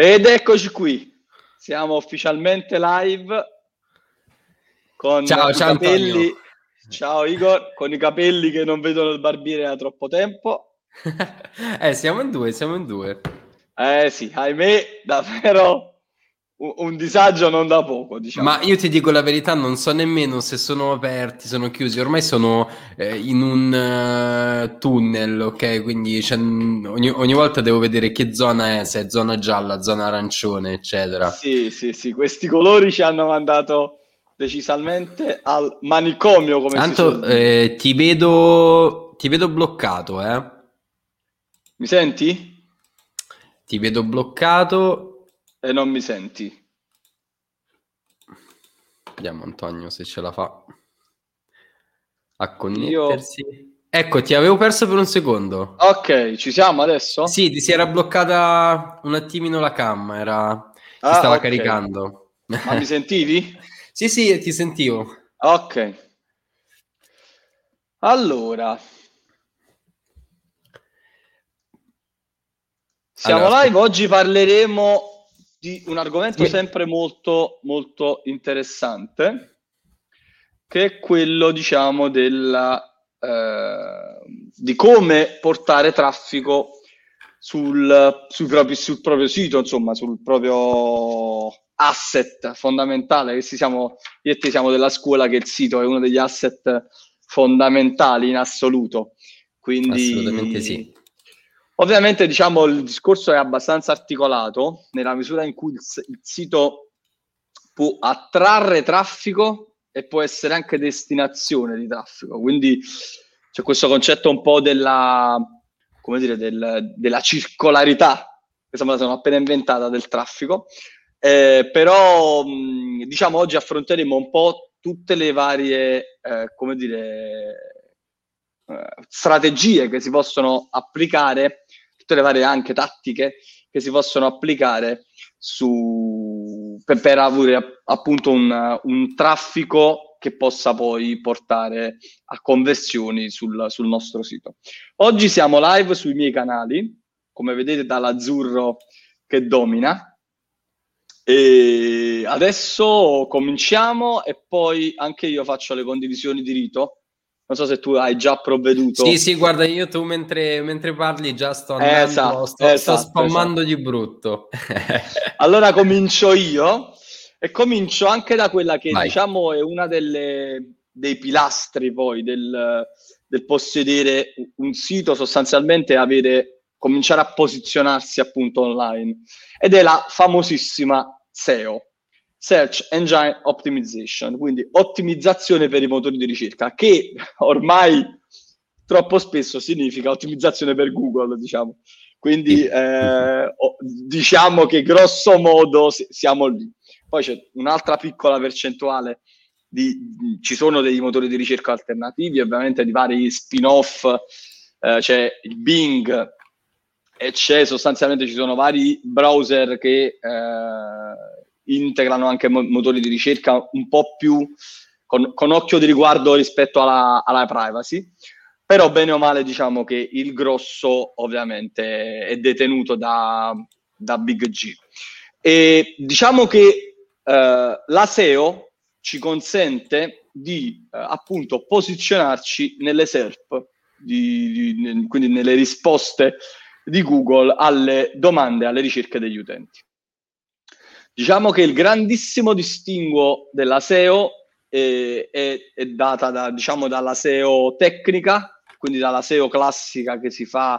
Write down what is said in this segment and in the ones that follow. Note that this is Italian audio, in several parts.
Ed eccoci qui, siamo ufficialmente live con ciao, i ciao, capelli. Antonio. Ciao Igor, con i capelli che non vedono il barbiere da troppo tempo. eh, siamo in due, siamo in due. Eh sì, ahimè, davvero un, disagio non da poco, diciamo. Ma io ti dico la verità, non so nemmeno se sono aperti, sono chiusi, ormai sono eh, in un uh, tunnel, ok? Quindi cioè, ogni, ogni, volta devo vedere che zona è, se è zona gialla, zona arancione, eccetera. Sì, sì, sì, questi colori ci hanno mandato decisamente al manicomio, come Tanto eh, ti vedo ti vedo bloccato, eh? Mi senti? Ti vedo bloccato e non mi senti. Vediamo Antonio se ce la fa a connettersi. Io... Ecco, ti avevo perso per un secondo. Ok, ci siamo adesso? Sì, ti si era bloccata un attimino la cam, era... si ah, stava okay. caricando. Ma mi sentivi? sì, sì, ti sentivo. Ok. Allora, siamo allora, live, oggi parleremo di un argomento sempre molto, molto interessante, che è quello, diciamo, della, eh, di come portare traffico sul, sul, proprio, sul, proprio, sito, insomma, sul proprio asset fondamentale, che siamo, io e te siamo della scuola che il sito è uno degli asset fondamentali in assoluto. Quindi, Assolutamente sì. Ovviamente diciamo il discorso è abbastanza articolato nella misura in cui il, il sito può attrarre traffico e può essere anche destinazione di traffico. Quindi c'è questo concetto un po' della, come dire, del, della circolarità, che me sono appena inventata, del traffico. Eh, però diciamo oggi affronteremo un po' tutte le varie, eh, come dire, eh, strategie che si possono applicare tutte le varie anche tattiche che si possono applicare su, per, per avere appunto un, un, traffico che possa poi portare a conversioni sul, sul nostro sito. Oggi siamo live sui miei canali, come vedete dall'azzurro che domina. E adesso cominciamo e poi anche io faccio le condivisioni di rito non so se tu hai già provveduto. Sì, sì, guarda, io tu mentre, mentre parli già sto andando, esatto, sto, esatto, sto spammando esatto. di brutto. allora comincio io e comincio anche da quella che Vai. diciamo è una delle, dei pilastri poi del, del possedere un sito, sostanzialmente avere, cominciare a posizionarsi appunto online ed è la famosissima SEO. Search Engine Optimization, quindi ottimizzazione per i motori di ricerca, che ormai troppo spesso significa ottimizzazione per Google, diciamo. Quindi eh, diciamo che grosso modo siamo lì. Poi c'è un'altra piccola percentuale di, di, ci sono dei motori di ricerca alternativi, ovviamente di vari spin-off, eh, c'è il Bing e c'è sostanzialmente ci sono vari browser che eh, integrano anche mo- motori di ricerca un po' più con, con occhio di riguardo rispetto alla, alla, privacy. Però bene o male diciamo che il grosso ovviamente è detenuto da, da Big G. E diciamo che eh, la SEO ci consente di eh, appunto posizionarci nelle SERP, di, di, quindi nelle risposte di Google alle domande, alle ricerche degli utenti. Diciamo che il grandissimo distinguo della SEO è, è, è data da, diciamo, dalla SEO tecnica, quindi dalla SEO classica che si fa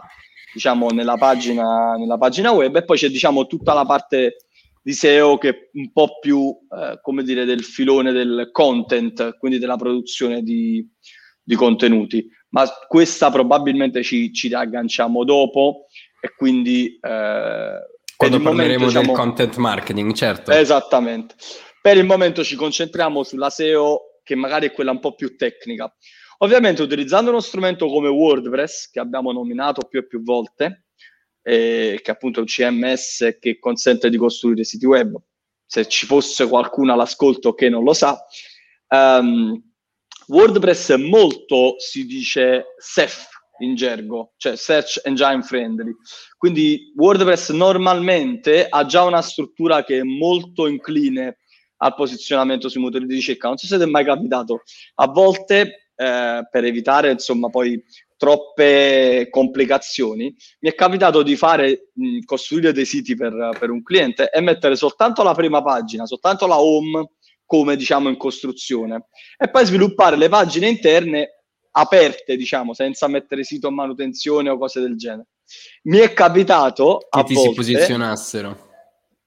diciamo, nella, pagina, nella pagina web e poi c'è diciamo, tutta la parte di SEO che è un po' più, eh, come dire, del filone del content, quindi della produzione di, di contenuti. Ma questa probabilmente ci, ci agganciamo dopo e quindi eh, quando parleremo momento, del diciamo, content marketing, certo. Esattamente. Per il momento ci concentriamo sulla SEO, che magari è quella un po' più tecnica. Ovviamente utilizzando uno strumento come WordPress, che abbiamo nominato più e più volte, eh, che appunto è un CMS che consente di costruire siti web, se ci fosse qualcuno all'ascolto che non lo sa, um, WordPress è molto, si dice, SEF, in gergo, cioè search engine friendly. Quindi WordPress normalmente ha già una struttura che è molto incline al posizionamento sui motori di ricerca. Non so se ti è mai capitato, a volte eh, per evitare insomma poi troppe complicazioni, mi è capitato di fare, mh, costruire dei siti per, per un cliente e mettere soltanto la prima pagina, soltanto la home come diciamo in costruzione e poi sviluppare le pagine interne aperte, diciamo, senza mettere sito in manutenzione o cose del genere. Mi è capitato che a ti volte, si posizionassero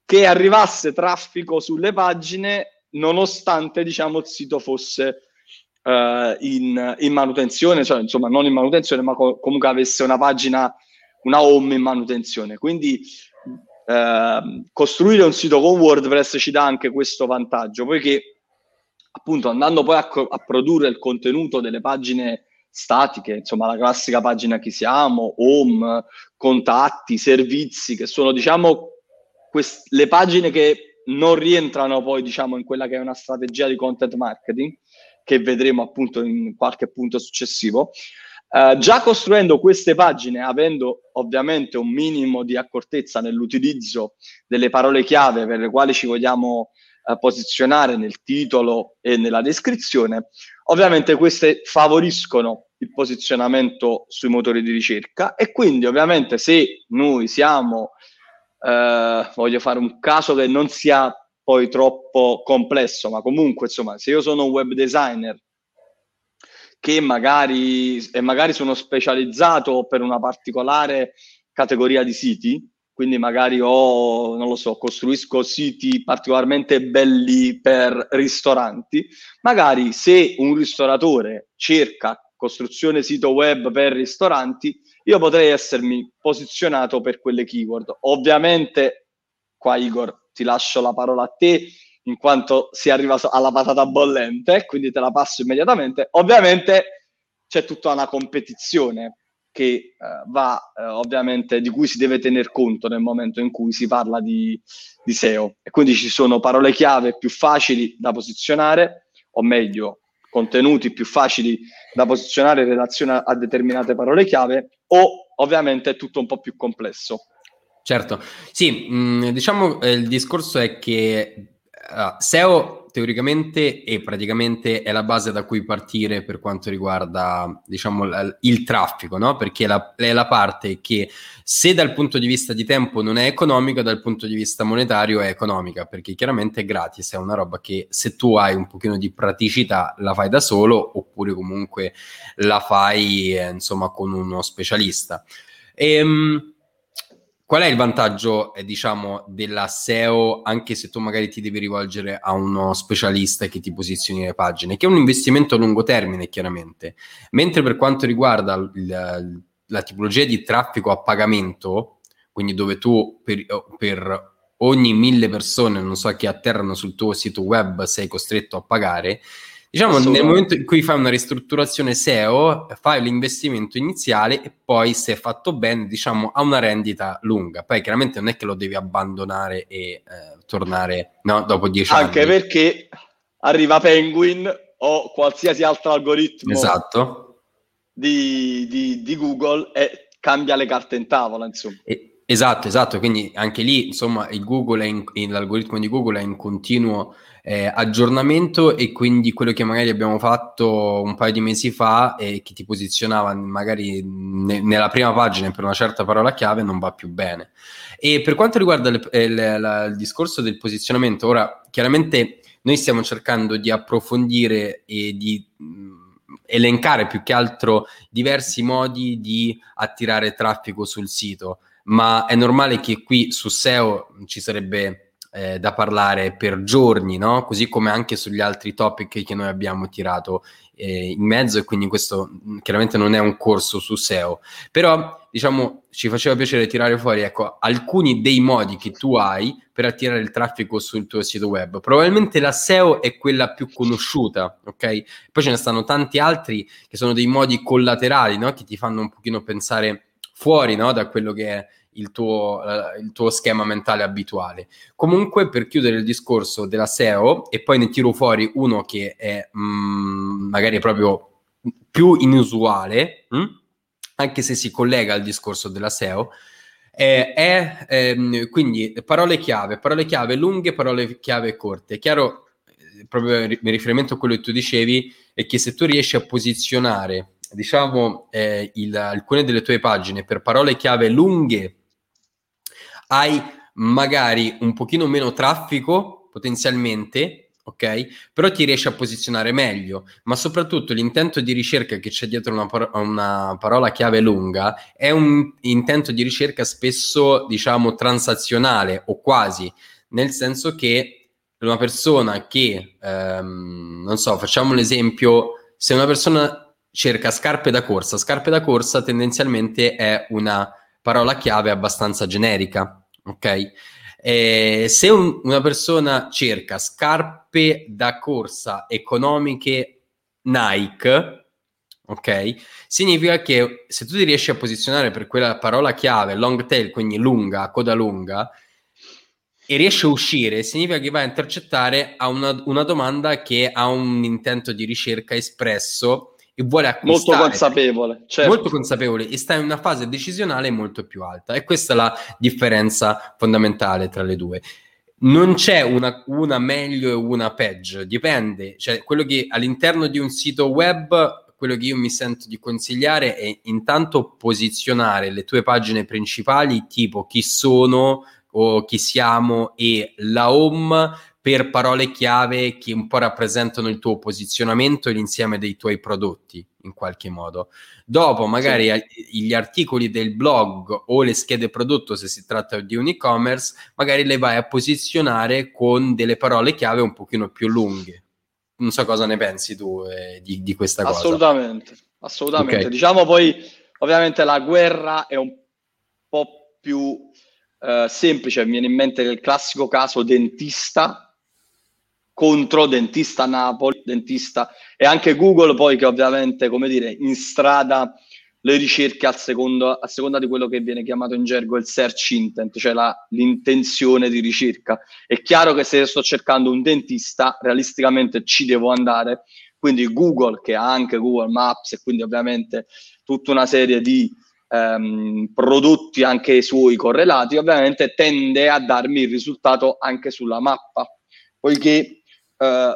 che arrivasse traffico sulle pagine nonostante diciamo il sito fosse uh, in, in, manutenzione, cioè insomma non in manutenzione, ma co- comunque avesse una pagina, una home in manutenzione. Quindi uh, costruire un sito con WordPress ci dà anche questo vantaggio, poiché appunto andando poi a, co- a produrre il contenuto delle pagine statiche, insomma la classica pagina chi siamo, home, contatti, servizi, che sono diciamo quest- le pagine che non rientrano poi diciamo in quella che è una strategia di content marketing, che vedremo appunto in qualche punto successivo. Uh, già costruendo queste pagine, avendo ovviamente un minimo di accortezza nell'utilizzo delle parole chiave per le quali ci vogliamo uh, posizionare nel titolo e nella descrizione, ovviamente queste favoriscono il posizionamento sui motori di ricerca e quindi ovviamente se noi siamo eh, voglio fare un caso che non sia poi troppo complesso, ma comunque, insomma, se io sono un web designer che magari, magari sono specializzato per una particolare categoria di siti, quindi magari ho, non lo so, costruisco siti particolarmente belli per ristoranti, magari se un ristoratore cerca costruzione sito web per ristoranti, io potrei essermi posizionato per quelle keyword. Ovviamente, qua Igor, ti lascio la parola a te, in quanto si arriva alla patata bollente, quindi te la passo immediatamente. Ovviamente c'è tutta una competizione che eh, va eh, ovviamente di cui si deve tener conto nel momento in cui si parla di, di SEO e quindi ci sono parole chiave più facili da posizionare o meglio contenuti più facili da posizionare in relazione a, determinate parole chiave o ovviamente è tutto un po' più complesso. Certo, sì, mh, mm, diciamo eh, il discorso è che uh, SEO teoricamente e praticamente è la base da cui partire per quanto riguarda diciamo l- il traffico, no? Perché la, è la parte che se dal punto di vista di tempo non è economica, dal punto di vista monetario è economica, perché chiaramente è gratis, è una roba che se tu hai un pochino di praticità la fai da solo oppure comunque la fai eh, insomma con uno specialista. Ehm, Qual è il vantaggio, eh, diciamo, della SEO, anche se tu magari ti devi rivolgere a uno specialista che ti posizioni le pagine? Che è un investimento a lungo termine, chiaramente. Mentre per quanto riguarda il, la tipologia di traffico a pagamento, quindi dove tu per, per ogni mille persone, non so, che atterrano sul tuo sito web sei costretto a pagare, Diciamo, nel momento in cui fai una ristrutturazione SEO, fai l'investimento iniziale e poi, se fatto bene, diciamo, ha una rendita lunga. Poi chiaramente non è che lo devi abbandonare e eh, tornare no, dopo dieci Anche anni. Anche perché arriva Penguin o qualsiasi altro algoritmo esatto. di, di, di Google e cambia le carte in tavola, insomma. E, esatto, esatto. Quindi anche lì, insomma, in, l'algoritmo di Google è in continuo eh, aggiornamento e quindi quello che magari abbiamo fatto un paio di mesi fa e che ti posizionava magari ne- nella prima pagina per una certa parola chiave non va più bene. E per quanto riguarda le, eh, le, la, il discorso del posizionamento, ora chiaramente noi stiamo cercando di approfondire e di mh, elencare più che altro diversi modi di attirare traffico sul sito, ma è normale che qui su SEO ci sarebbe eh, da parlare per giorni, no? così come anche sugli altri topic che noi abbiamo tirato eh, in mezzo e quindi questo mm, chiaramente non è un corso su SEO, però diciamo ci faceva piacere tirare fuori ecco, alcuni dei modi che tu hai per attirare il traffico sul tuo sito web. Probabilmente la SEO è quella più conosciuta, ok? Poi ce ne stanno tanti altri che sono dei modi collaterali, no? Che ti fanno un pochino pensare fuori, no? Da quello che è il tuo, uh, il tuo, schema mentale abituale. Comunque, per chiudere il discorso della SEO, e poi ne tiro fuori uno che è mh, mm, magari proprio più inusuale, mh? Mm? anche se si collega al discorso della SEO, eh, è ehm, quindi parole chiave, parole chiave lunghe, parole chiave corte. È chiaro, eh, proprio in riferimento a quello che tu dicevi, è che se tu riesci a posizionare, diciamo, eh, il, alcune delle tue pagine per parole chiave lunghe, hai magari un pochino meno traffico potenzialmente ok? Però ti riesci a posizionare meglio, ma soprattutto l'intento di ricerca che c'è dietro una, par- una, parola chiave lunga è un intento di ricerca spesso, diciamo, transazionale o quasi, nel senso che una persona che, ehm, non so, facciamo l'esempio, se una persona cerca scarpe da corsa, scarpe da corsa tendenzialmente è una parola chiave abbastanza generica, ok? Eh, se un, una persona cerca scarpe da corsa economiche Nike, ok? Significa che se tu ti riesci a posizionare per quella parola chiave, long tail, quindi lunga, coda lunga, e riesci a uscire, significa che vai a intercettare a una, una domanda che ha un intento di ricerca espresso e vuole acquistare. Molto consapevole. Certo. Molto consapevole e sta in una fase decisionale molto più alta. E questa è la differenza fondamentale tra le due. Non c'è una, una meglio e una peggio, dipende. Cioè, quello che all'interno di un sito web, quello che io mi sento di consigliare è intanto posizionare le tue pagine principali, tipo chi sono o chi siamo e la home per parole chiave che un po' rappresentano il tuo posizionamento e l'insieme dei tuoi prodotti in qualche modo. Dopo magari sì. gli articoli del blog o le schede prodotto se si tratta di un e-commerce, magari le vai a posizionare con delle parole chiave un pochino più lunghe. Non so cosa ne pensi tu eh, di, di, questa cosa. Assolutamente, assolutamente. Okay. Diciamo poi, ovviamente la guerra è un po' più eh, semplice, mi viene in mente il classico caso dentista contro dentista Napoli, dentista e anche Google poi che ovviamente, come dire, in strada le ricerche al secondo, a seconda di quello che viene chiamato in gergo il search intent, cioè la, l'intenzione di ricerca. È chiaro che se sto cercando un dentista, realisticamente ci devo andare, quindi Google, che ha anche Google Maps e quindi ovviamente tutta una serie di ehm, prodotti anche suoi correlati, ovviamente tende a darmi il risultato anche sulla mappa, poiché eh,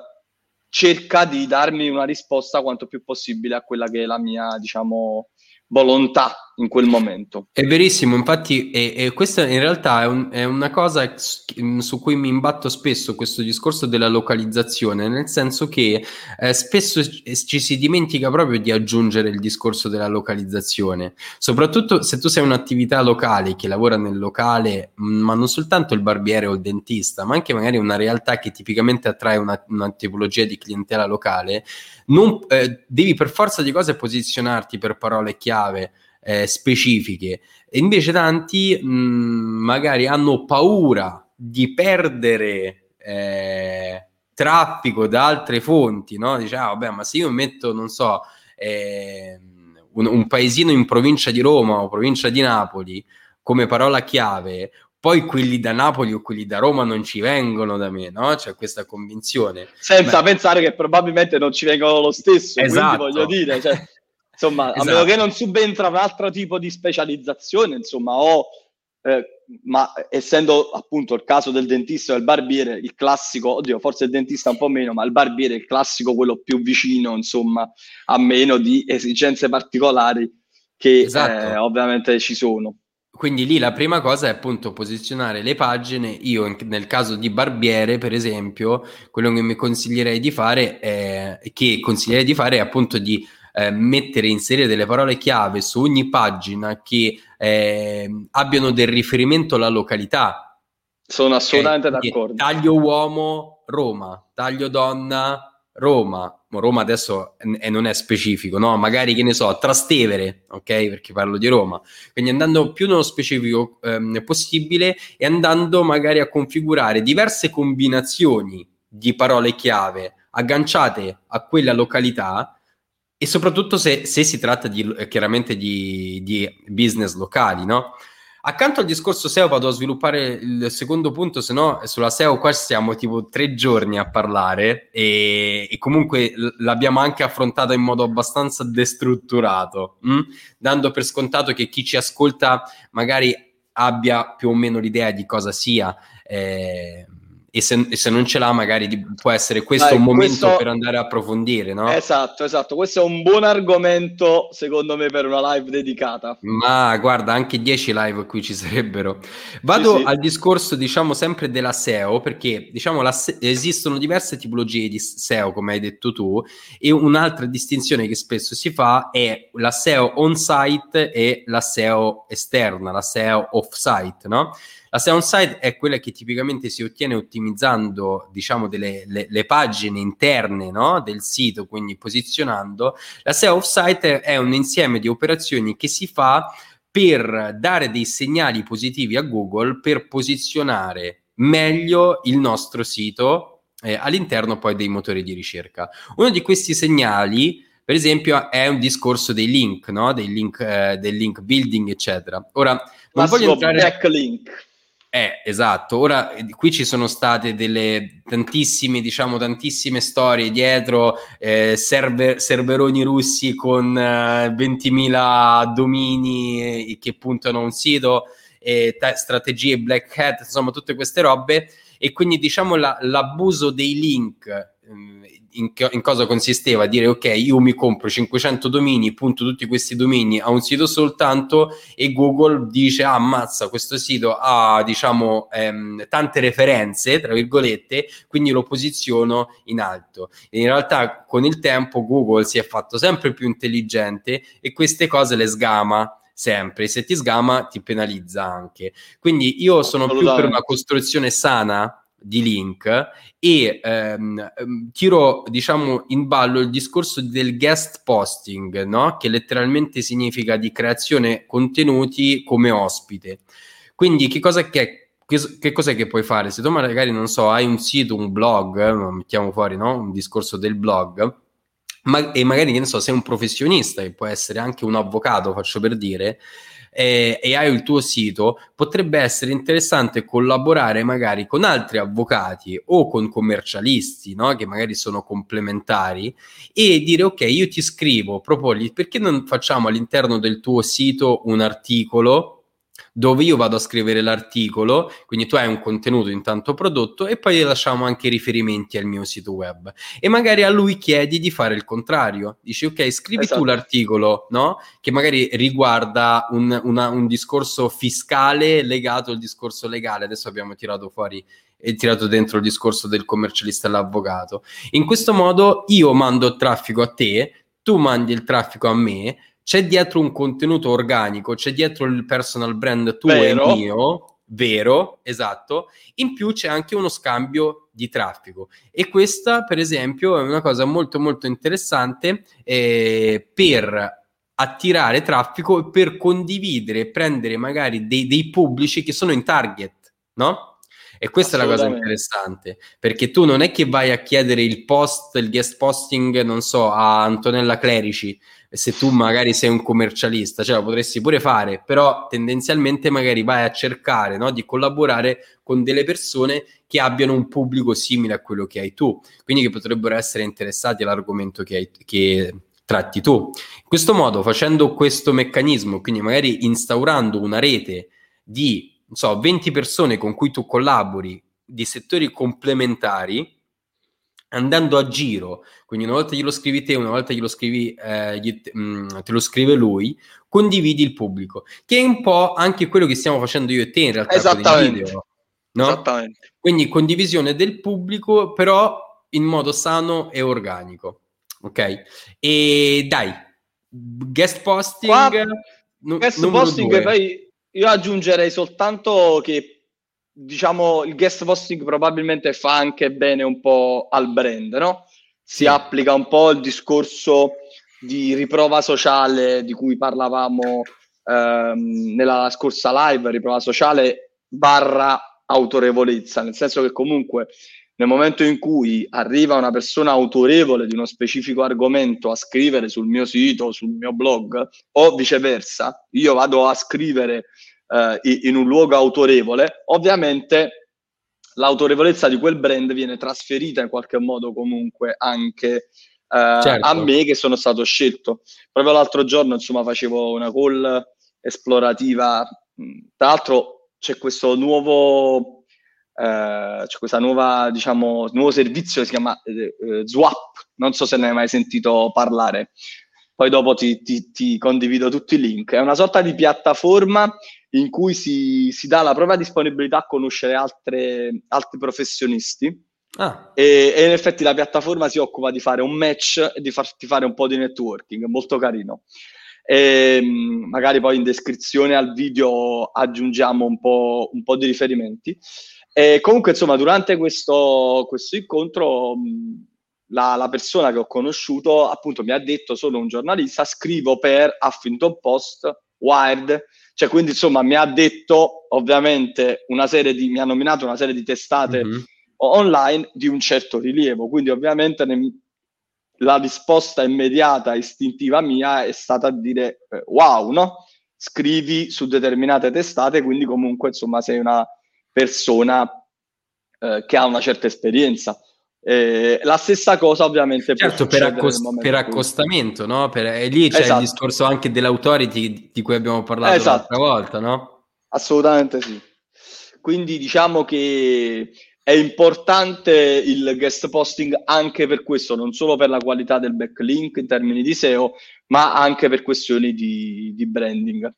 cerca di darmi una risposta quanto più possibile a quella che è la mia, diciamo, volontà in quel momento. È verissimo, infatti, e, e questa in realtà è, un, è, una cosa su cui mi imbatto spesso, questo discorso della localizzazione, nel senso che eh, spesso ci si dimentica proprio di aggiungere il discorso della localizzazione, soprattutto se tu sei un'attività locale che lavora nel locale, mm, ma non soltanto il barbiere o il dentista, ma anche magari una realtà che tipicamente attrae una, una tipologia di clientela locale, non, eh, devi per forza di cose posizionarti per parole chiave eh, specifiche. E invece tanti mh, mm, magari hanno paura di perdere eh, traffico da altre fonti, no? Dice, ah, vabbè, ma se io metto, non so, eh, un, un paesino in provincia di Roma o provincia di Napoli come parola chiave, poi quelli da Napoli o quelli da Roma non ci vengono da me, no? C'è questa convinzione. Senza Beh. pensare che probabilmente non ci vengono lo stesso, esatto. voglio dire, cioè, Insomma, esatto. a meno che non subentra un altro tipo di specializzazione, insomma, o eh, ma essendo appunto il caso del dentista e del barbiere, il classico, oddio, forse il dentista un po' meno, ma il barbiere è il classico, quello più vicino, insomma, a meno di esigenze particolari che esatto. eh, ovviamente ci sono. Quindi lì la prima cosa è appunto posizionare le pagine. Io nel caso di barbiere, per esempio, quello che mi consiglierei di fare è che consiglierei di fare è appunto di eh, mettere, inserire delle parole chiave su ogni pagina che eh, abbiano del riferimento alla località. Sono assolutamente okay? d'accordo. Taglio uomo, Roma, taglio donna, Roma. Roma adesso è, non è specifico, no? Magari che ne so, Trastevere, ok? Perché parlo di Roma. Quindi andando più nello specifico ehm, possibile e andando magari a configurare diverse combinazioni di parole chiave agganciate a quella località e soprattutto se, se si tratta di, chiaramente di, di, business locali, no? Accanto al discorso SEO vado a sviluppare il secondo punto, se no sulla SEO qua stiamo tipo tre giorni a parlare e, e comunque l'abbiamo anche affrontata in modo abbastanza destrutturato, mh? Mm? dando per scontato che chi ci ascolta magari abbia più o meno l'idea di cosa sia. Eh, e se, e se, non ce l'ha magari può essere questo Dai, un momento questo... per andare a approfondire, no? Esatto, esatto, questo è un buon argomento secondo me per una live dedicata. Ma guarda, anche 10 live qui ci sarebbero. Vado sì, sì. al discorso, diciamo, sempre della SEO, perché diciamo la, esistono diverse tipologie di SEO, come hai detto tu, e un'altra distinzione che spesso si fa è la SEO on-site e la SEO esterna, la SEO off-site, no? La SEO on-site è quella che tipicamente si ottiene ottimizzando, diciamo, delle, le, le pagine interne no? del sito, quindi posizionando. La SEO off-site è un insieme di operazioni che si fa per dare dei segnali positivi a Google per posizionare meglio il nostro sito eh, all'interno poi dei motori di ricerca. Uno di questi segnali per esempio è un discorso dei link, no? dei link, eh, del link building, eccetera. Ora, non voglio entrare... backlink. Eh, esatto. Ora eh, qui ci sono state delle tantissime, diciamo, tantissime storie dietro, eh, server, serveroni russi con eh, 20.000 domini eh, che puntano a un sito, t- strategie black hat, insomma, tutte queste robe. E quindi, diciamo, la, l'abuso dei link ehm, in, in, cosa consisteva? Dire ok, io mi compro 500 domini, punto tutti questi domini a un sito soltanto e Google dice ah, ammazza, questo sito ha diciamo ehm, tante referenze, tra virgolette, quindi lo posiziono in alto. E in realtà con il tempo Google si è fatto sempre più intelligente e queste cose le sgama sempre. Se ti sgama ti penalizza anche. Quindi io sono più per una costruzione sana di link e ehm, ehm, tiro diciamo in ballo il discorso del guest posting no? che letteralmente significa di creazione contenuti come ospite quindi che cosa che, che, cos'è che puoi fare se tu magari non so hai un sito un blog eh, mettiamo fuori no? un discorso del blog ma, e magari che ne so sei un professionista che può essere anche un avvocato faccio per dire e, e hai il tuo sito, potrebbe essere interessante collaborare magari con altri avvocati o con commercialisti, no? che magari sono complementari, e dire ok, io ti scrivo, proponi, perché non facciamo all'interno del tuo sito un articolo dove io vado a scrivere l'articolo, quindi tu hai un contenuto intanto prodotto e poi lasciamo anche riferimenti al mio sito web. E magari a lui chiedi di fare il contrario, dici ok, scrivi esatto. tu l'articolo, no? Che magari riguarda un, una, un discorso fiscale legato al discorso legale. Adesso abbiamo tirato fuori e tirato dentro il discorso del commercialista e l'avvocato. In questo modo io mando traffico a te, tu mandi il traffico a me c'è dietro un contenuto organico, c'è dietro il personal brand tuo vero. e mio, vero, esatto, in più c'è anche uno scambio di traffico e questa per esempio è una cosa molto molto interessante eh, per attirare traffico e per condividere e prendere magari dei, dei pubblici che sono in target, no? E questa è la cosa interessante, perché tu non è che vai a chiedere il post, il guest posting, non so, a Antonella Clerici, se tu magari sei un commercialista, cioè lo potresti pure fare, però tendenzialmente magari vai a cercare no, di collaborare con delle persone che abbiano un pubblico simile a quello che hai tu, quindi che potrebbero essere interessati all'argomento che, hai, che tratti tu. In questo modo, facendo questo meccanismo, quindi magari instaurando una rete di non so, 20 persone con cui tu collabori di settori complementari, andando a giro, quindi una volta glielo scrivi te, una volta glielo scrivi, eh, gli, mh, mm, te lo scrive lui, condividi il pubblico, che è un po' anche quello che stiamo facendo io e te in realtà Esattamente. Video, no? Esattamente. Quindi condivisione del pubblico, però in modo sano e organico. Ok? E dai, guest posting. Qua, guest posting, poi io aggiungerei soltanto che diciamo, il guest posting probabilmente fa anche bene un po' al brand, no? Si sì. applica un po' il discorso di riprova sociale di cui parlavamo ehm, nella scorsa live, riprova sociale barra autorevolezza, nel senso che comunque nel momento in cui arriva una persona autorevole di uno specifico argomento a scrivere sul mio sito, sul mio blog o viceversa, io vado a scrivere eh, in un luogo autorevole, ovviamente l'autorevolezza di quel brand viene trasferita in qualche modo comunque anche eh, certo. a me che sono stato scelto. Proprio l'altro giorno, insomma, facevo una call esplorativa. Tra l'altro c'è questo nuovo, eh, c'è questa nuova, diciamo, nuovo servizio che si chiama eh Zwap. Non so se ne hai mai sentito parlare. Poi dopo ti, ti, ti condivido tutti i link. È una sorta di piattaforma in cui si, si dà la propria disponibilità a conoscere altre, altri professionisti. Ah. E, e, in effetti la piattaforma si occupa di fare un match e di farti fare un po' di networking, molto carino. E, ehm, magari poi in descrizione al video aggiungiamo un po', un po di riferimenti. E comunque, insomma, durante questo, questo incontro, la, la, persona che ho conosciuto appunto mi ha detto: Sono un giornalista, scrivo per Huffington Post, Wired, cioè, quindi insomma mi ha detto ovviamente una serie di, mi ha nominato una serie di testate mm-hmm. online di un certo rilievo, quindi ovviamente ne, la risposta immediata, istintiva mia è stata a dire eh, wow, no? Scrivi su determinate testate, quindi comunque insomma sei una persona eh, che ha una certa esperienza. Eh, la stessa cosa ovviamente certo, per, accos- per accostamento, no? Per, e lì c'è esatto. il discorso anche dell'autority di cui abbiamo parlato esatto. l'altra volta, no? Assolutamente sì. Quindi diciamo che è importante il guest posting anche per questo, non solo per la qualità del backlink in termini di SEO, ma anche per questioni di, di branding.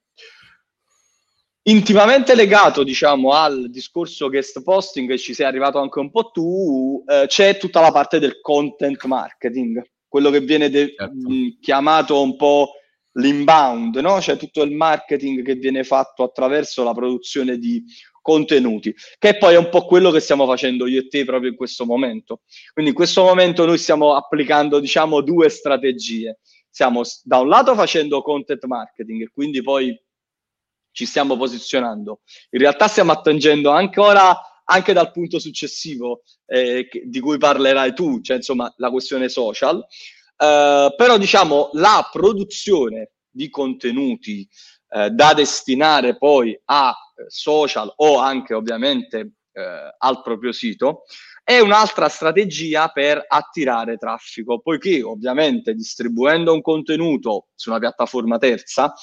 Intimamente legato, diciamo, al discorso guest posting, ci sei arrivato anche un po' tu, eh, c'è tutta la parte del content marketing, quello che viene de- certo. mh, mm, chiamato un po' l'inbound, no? C'è tutto il marketing che viene fatto attraverso la produzione di contenuti, che poi è un po' quello che stiamo facendo io e te proprio in questo momento. Quindi in questo momento noi stiamo applicando, diciamo, due strategie. Stiamo da un lato facendo content marketing e quindi poi ci stiamo posizionando. In realtà stiamo attingendo ancora anche dal punto successivo eh, di cui parlerai tu, cioè insomma la questione social, eh, però diciamo la produzione di contenuti eh, da destinare poi a eh, social o anche ovviamente eh, al proprio sito è un'altra strategia per attirare traffico, poiché ovviamente distribuendo un contenuto su una piattaforma terza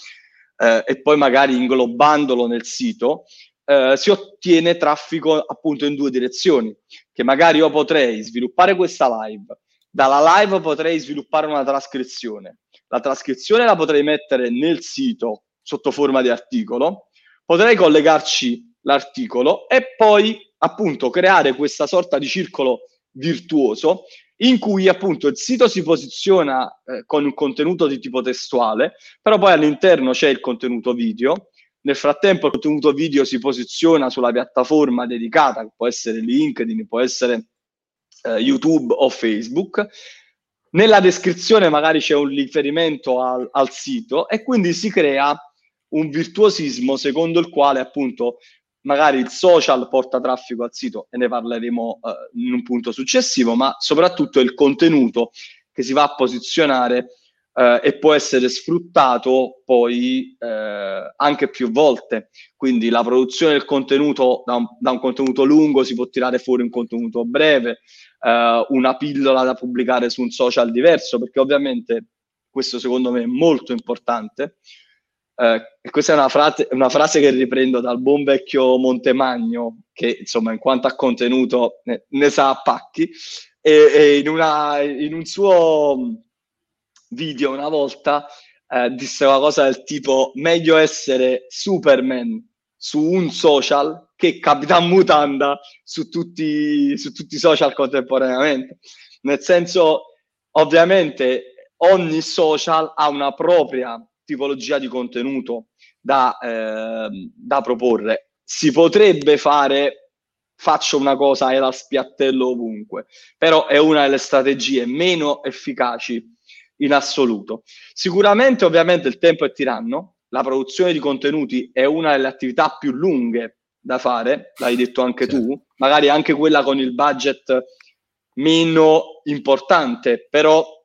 eh, e poi magari inglobandolo nel sito, eh, si ottiene traffico appunto in due direzioni, che magari io potrei sviluppare questa live, dalla live potrei sviluppare una trascrizione, la trascrizione la potrei mettere nel sito sotto forma di articolo, potrei collegarci l'articolo e poi appunto creare questa sorta di circolo virtuoso in cui appunto il sito si posiziona eh, con un contenuto di tipo testuale, però poi all'interno c'è il contenuto video. Nel frattempo il contenuto video si posiziona sulla piattaforma dedicata, che può essere LinkedIn, può essere eh, YouTube o Facebook. Nella descrizione magari c'è un riferimento al, al sito e quindi si crea un virtuosismo secondo il quale appunto magari il social porta traffico al sito e ne parleremo eh, in un punto successivo, ma soprattutto il contenuto che si va a posizionare eh, e può essere sfruttato poi eh, anche più volte. Quindi la produzione del contenuto da un, da un, contenuto lungo si può tirare fuori un contenuto breve, eh, una pillola da pubblicare su un social diverso, perché ovviamente questo secondo me è molto importante. Eh, questa è una frase, una frase, che riprendo dal buon vecchio Montemagno, che insomma in quanto a contenuto ne, ne sa a pacchi, e, e in, una, in, un suo video una volta eh, disse una cosa del tipo meglio essere Superman su un social che Capitan Mutanda su tutti, su tutti i social contemporaneamente. Nel senso, ovviamente ogni social ha una propria tipologia di contenuto da, eh, da proporre. Si potrebbe fare, faccio una cosa e la spiattello ovunque, però è una delle strategie meno efficaci in assoluto. Sicuramente, ovviamente, il tempo è tiranno, la produzione di contenuti è una delle attività più lunghe da fare, l'hai detto anche certo. tu, magari anche quella con il budget meno importante, però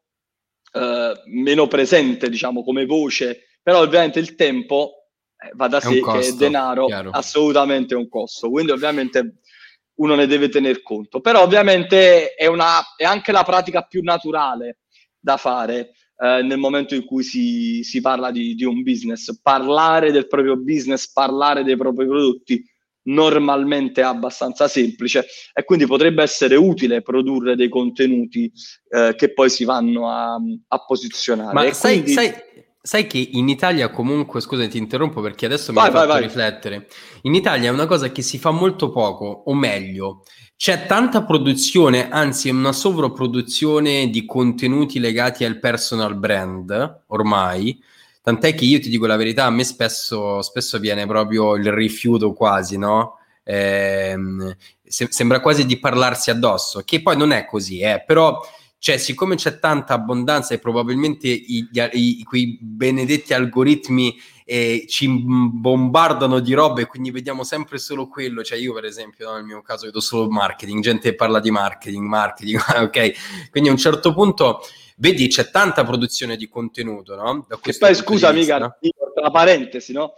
eh, meno presente, diciamo, come voce, però ovviamente il tempo eh, va da sé che denaro chiaro. assolutamente è un costo. Quindi ovviamente uno ne deve tener conto. Però ovviamente è, una, è anche la pratica più naturale da fare eh, nel momento in cui si, si parla di, di, un business. Parlare del proprio business, parlare dei propri prodotti normalmente è abbastanza semplice e quindi potrebbe essere utile produrre dei contenuti eh, che poi si vanno a, a posizionare. Ma sai, quindi... sai, sai, che in Italia comunque, scusa ti interrompo perché adesso mi vai, hai fatto vai. riflettere, in Italia è una cosa che si fa molto poco, o meglio, c'è tanta produzione, anzi è una sovrapproduzione di contenuti legati al personal brand ormai, tant'è che io ti dico la verità, a me spesso, spesso viene proprio il rifiuto quasi, no? Eh, se, sembra quasi di parlarsi addosso, che poi non è così, eh, però cioè, siccome c'è tanta abbondanza e probabilmente i, i, quei benedetti algoritmi eh, ci bombardano di robe, quindi vediamo sempre solo quello. Cioè, io, per esempio, no, nel mio caso vedo solo marketing, gente parla di marketing, marketing, ok? Quindi a un certo punto vedi c'è tanta produzione di contenuto, no? Da e poi scusa, amica, no? tra parentesi, no?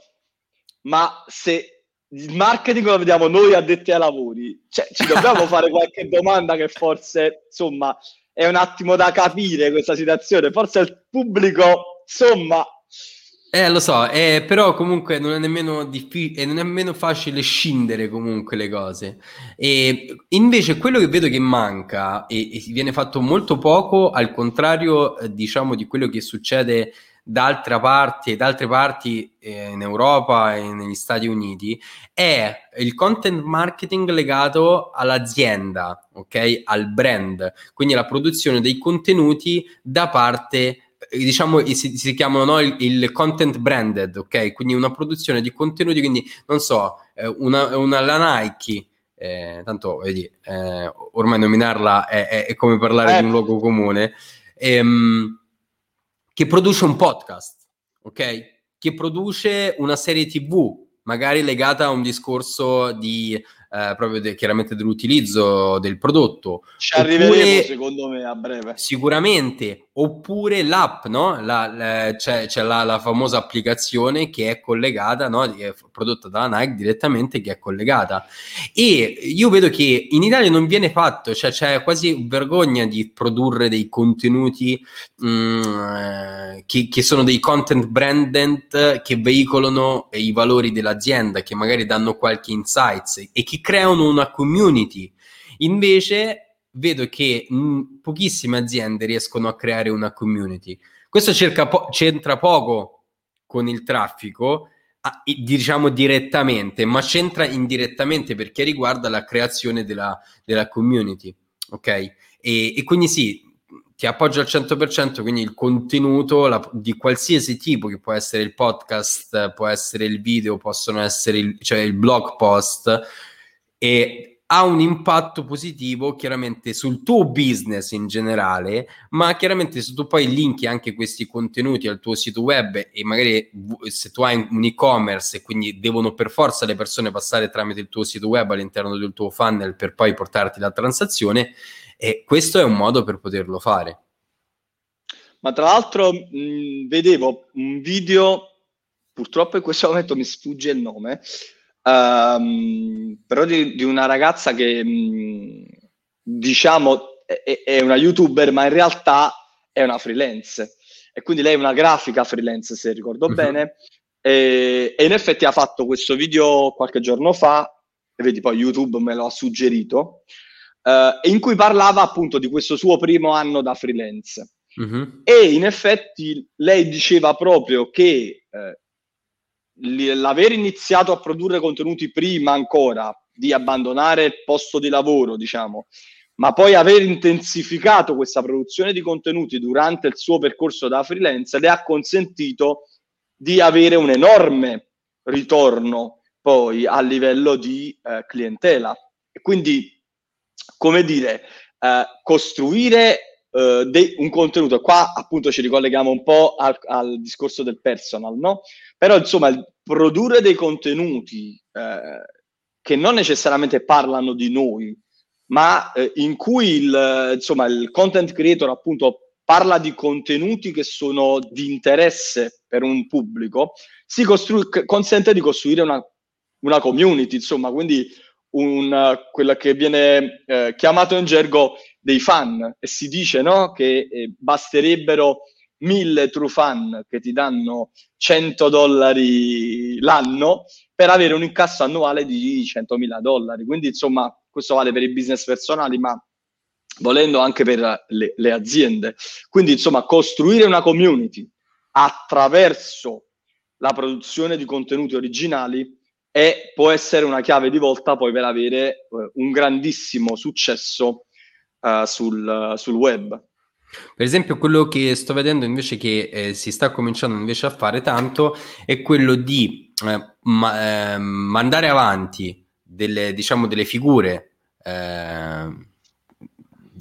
Ma se il marketing lo vediamo noi addetti ai lavori, cioè ci dobbiamo fare qualche domanda che forse, insomma, è un attimo da capire questa situazione. Forse il pubblico, insomma. Eh, lo so, eh, però comunque non è nemmeno difficile, non è nemmeno facile scindere comunque le cose. E invece quello che vedo che manca e, e viene fatto molto poco, al contrario, eh, diciamo, di quello che succede d'altra parte, da altre parti eh, in Europa e negli Stati Uniti è il content marketing legato all'azienda, ok? Al brand, quindi la produzione dei contenuti da parte eh, diciamo si, si chiamano no, il, il, content branded, ok? Quindi una produzione di contenuti, quindi non so, eh, una, una la Nike eh, tanto vedi, eh, ormai nominarla è, è, è come parlare eh. di un luogo comune. Ehm, che produce un podcast, ok? Che produce una serie TV, magari legata a un discorso di eh, proprio de, chiaramente dell'utilizzo del prodotto. Ci Oppure, arriveremo secondo me a breve. Sicuramente, oppure l'app, no? La, la, c'è, c'è la, la, famosa applicazione che è collegata, no? È prodotta dalla Nike direttamente, che è collegata. E io vedo che in Italia non viene fatto, cioè c'è quasi vergogna di produrre dei contenuti mh, mm, che, che sono dei content branded che veicolano i valori dell'azienda, che magari danno qualche insights e che creano una community. Invece vedo che mh, pochissime aziende riescono a creare una community. Questo po- c'entra poco con il traffico, a, diciamo direttamente, ma c'entra indirettamente perché riguarda la creazione della, della community. Ok? E, e, quindi sì, ti appoggio al 100%, quindi il contenuto la, di qualsiasi tipo, che può essere il podcast, può essere il video, possono essere il, cioè il blog post, e ha un impatto positivo chiaramente sul tuo business in generale, ma chiaramente se tu poi linki anche questi contenuti al tuo sito web e magari se tu hai un e-commerce e quindi devono per forza le persone passare tramite il tuo sito web all'interno del tuo funnel per poi portarti la transazione, e questo è un modo per poterlo fare. Ma tra l'altro mh, vedevo un video, purtroppo in questo momento mi sfugge il nome, Um, però di, di, una ragazza che mh, diciamo è, è, una youtuber, ma in realtà è una freelance. E quindi lei è una grafica freelance, se ricordo uh-huh. bene. E, e, in effetti ha fatto questo video qualche giorno fa, e vedi poi YouTube me lo ha suggerito, uh, in cui parlava appunto di questo suo primo anno da freelance. Uh-huh. E in effetti lei diceva proprio che eh, l'aver iniziato a produrre contenuti prima ancora di abbandonare il posto di lavoro, diciamo, ma poi aver intensificato questa produzione di contenuti durante il suo percorso da freelance le ha consentito di avere un enorme ritorno poi a livello di eh, clientela. E quindi, come dire, eh, costruire eh, de- un contenuto, qua appunto ci ricolleghiamo un po' al, al discorso del personal, no? Però insomma, produrre dei contenuti eh, che non necessariamente parlano di noi, ma eh, in cui il, insomma, il content creator appunto parla di contenuti che sono di interesse per un pubblico, si costru- consente di costruire una, una community, insomma, quindi un, quello che viene eh, chiamato in gergo dei fan e si dice no, che eh, basterebbero mille true fan che ti danno 100 dollari l'anno per avere un incasso annuale di 100.000 dollari. Quindi, insomma, questo vale per i business personali, ma volendo anche per le, le aziende. Quindi, insomma, costruire una community attraverso la produzione di contenuti originali è, può essere una chiave di volta poi per avere eh, un grandissimo successo uh, sul, sul web. Per esempio, quello che sto vedendo invece che eh, si sta cominciando invece a fare tanto è quello di eh, ma, eh, mandare avanti delle, diciamo, delle figure eh,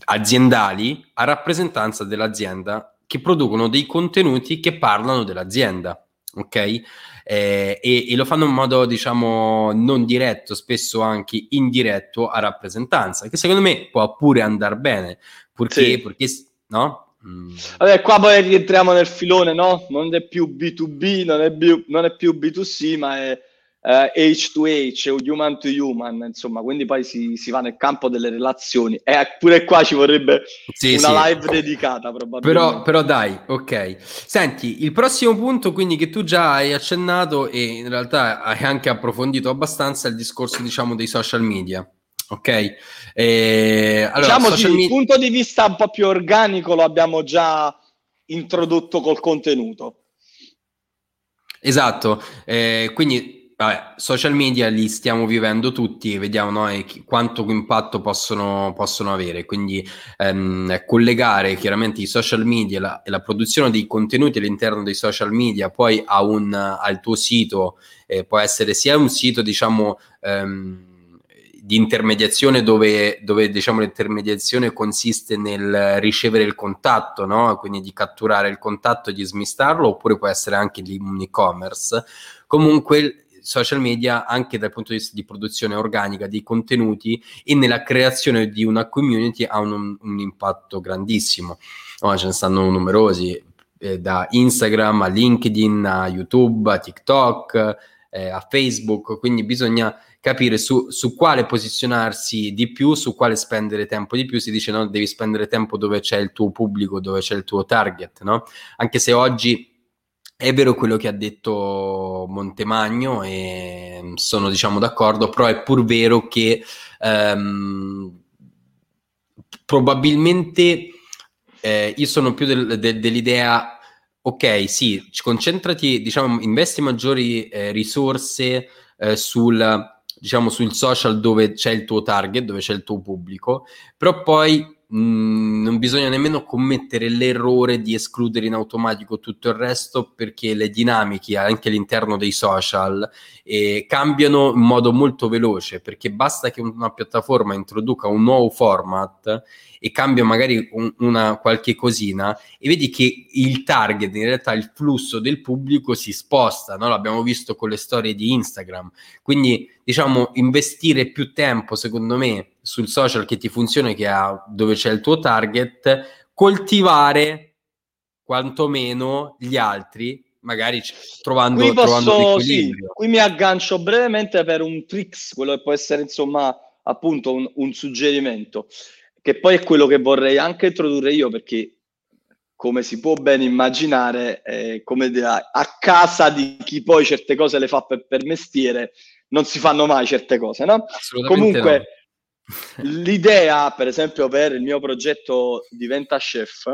aziendali a rappresentanza dell'azienda che producono dei contenuti che parlano dell'azienda, ok? Eh, e, e, lo fanno in modo, diciamo, non diretto, spesso anche indiretto a rappresentanza, che secondo me può pure andare bene, perché, sì. perché no? Mm. Vabbè, qua poi rientriamo nel filone, no? Non è più B2B, non è più, non è più B2C, ma è uh, H2H, human to human, insomma, quindi poi si, si, va nel campo delle relazioni. E pure qua ci vorrebbe sì, una sì. live dedicata, probabilmente. Però, però dai, ok. Senti, il prossimo punto, quindi, che tu già hai accennato e in realtà hai anche approfondito abbastanza, il discorso, diciamo, dei social media. Ok, eh, allora, diciamo sì, media... il punto di vista un po' più organico lo abbiamo già introdotto col contenuto. Esatto, eh, quindi vabbè, social media li stiamo vivendo tutti, vediamo noi quanto impatto possono, possono avere, quindi ehm, collegare chiaramente i social media la, e la, produzione dei contenuti all'interno dei social media poi a un, al tuo sito, eh, può essere sia un sito diciamo... Ehm, di intermediazione dove, dove diciamo, l'intermediazione consiste nel ricevere il contatto, no? quindi di catturare il contatto e di smistarlo, oppure può essere anche di un e-commerce. Comunque social media anche dal punto di vista di produzione organica di contenuti e nella creazione di una community ha un, un impatto grandissimo. No, ce ne stanno numerosi, eh, da Instagram a LinkedIn a YouTube a TikTok eh, a Facebook, quindi bisogna capire su, su, quale posizionarsi di più, su quale spendere tempo di più. Si dice no, devi spendere tempo dove c'è il tuo pubblico, dove c'è il tuo target, no? Anche se oggi è vero quello che ha detto Montemagno e sono diciamo d'accordo, però è pur vero che um, probabilmente eh, io sono più del, del, dell'idea ok, sì, concentrati, diciamo, investi maggiori eh, risorse eh, sul diciamo, sul social dove c'è il tuo target, dove c'è il tuo pubblico, però poi mm, non bisogna nemmeno commettere l'errore di escludere in automatico tutto il resto perché le dinamiche anche all'interno dei social eh, cambiano in modo molto veloce perché basta che una piattaforma introduca un nuovo format e cambia magari un, una qualche cosina e vedi che il target, in realtà il flusso del pubblico si sposta, no? l'abbiamo visto con le storie di Instagram. Quindi diciamo investire più tempo, secondo me, sul social che ti funziona, che ha, dove c'è il tuo target, coltivare quantomeno gli altri magari trovando, qui posso, sì, qui mi aggancio brevemente per un tricks, quello che può essere insomma appunto un, un suggerimento che poi è quello che vorrei anche introdurre io perché come si può ben immaginare, eh, come a, a, casa di chi poi certe cose le fa per, per mestiere, non si fanno mai certe cose, no? Comunque, no. l'idea, per esempio, per il mio progetto Diventa Chef,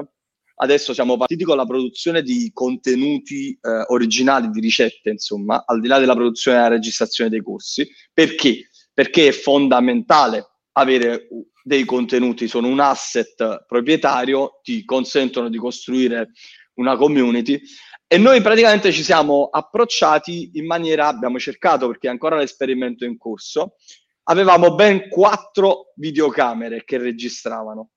adesso siamo partiti con la produzione di contenuti eh, originali, di ricette, insomma, al di là della produzione e della registrazione dei corsi. Perché? Perché è fondamentale avere dei contenuti, sono un asset proprietario, ti consentono di costruire una community e noi praticamente ci siamo approcciati in maniera, abbiamo cercato perché è ancora l'esperimento in corso, avevamo ben quattro videocamere che registravano.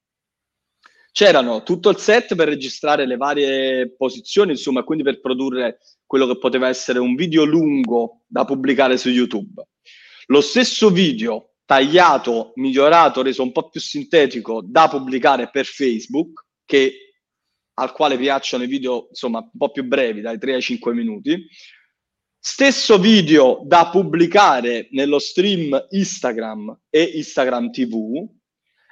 C'erano tutto il set per registrare le varie posizioni, insomma, quindi per produrre quello che poteva essere un video lungo da pubblicare su YouTube. Lo stesso video tagliato, migliorato, reso un po' più sintetico da pubblicare per Facebook, che, al quale piacciono i video insomma un po' più brevi, dai 3 ai 5 minuti. Stesso video da pubblicare nello stream Instagram e Instagram TV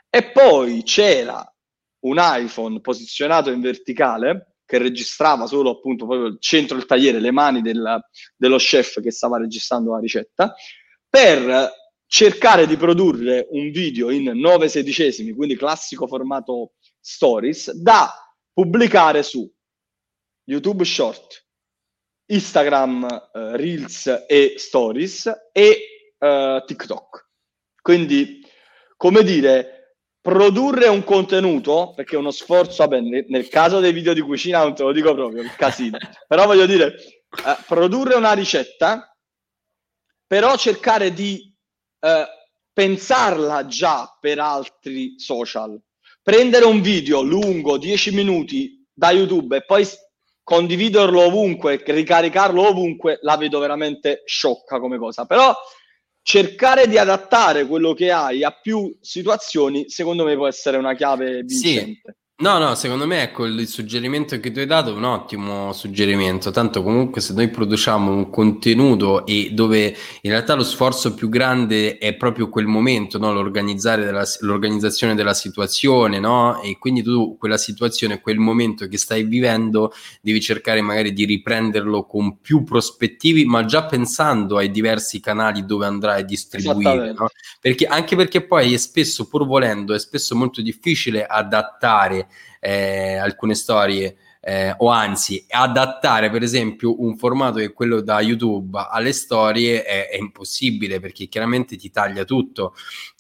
e poi c'era un iPhone posizionato in verticale che registrava solo appunto proprio il centro del tagliere, le mani del, dello chef che stava registrando la ricetta, per cercare di produrre un video in 9 sedicesimi, quindi classico formato stories, da pubblicare su YouTube Short, Instagram uh, Reels e Stories e uh, TikTok. Quindi, come dire, produrre un contenuto, perché è uno sforzo, vabbè, nel, nel caso dei video di cucina non te lo dico proprio, il casino, però voglio dire, uh, produrre una ricetta, però cercare di pensarla già per altri social. Prendere un video lungo, 10 minuti da YouTube e poi condividerlo ovunque, ricaricarlo ovunque, la vedo veramente sciocca come cosa. Però cercare di adattare quello che hai a più situazioni, secondo me può essere una chiave vincente. Sì. No, no, secondo me ecco il suggerimento che tu hai dato è un ottimo suggerimento, tanto comunque se noi produciamo un contenuto e dove in realtà lo sforzo più grande è proprio quel momento, no? della, l'organizzazione della situazione, no? E quindi tu quella situazione, quel momento che stai vivendo, devi cercare magari di riprenderlo con più prospettivi, ma già pensando ai diversi canali dove andrai a distribuire, no? Perché, anche perché poi è spesso, pur volendo, è spesso molto difficile adattare eh, alcune storie eh, o anzi adattare per esempio un formato che è quello da YouTube alle storie è, è impossibile perché chiaramente ti taglia tutto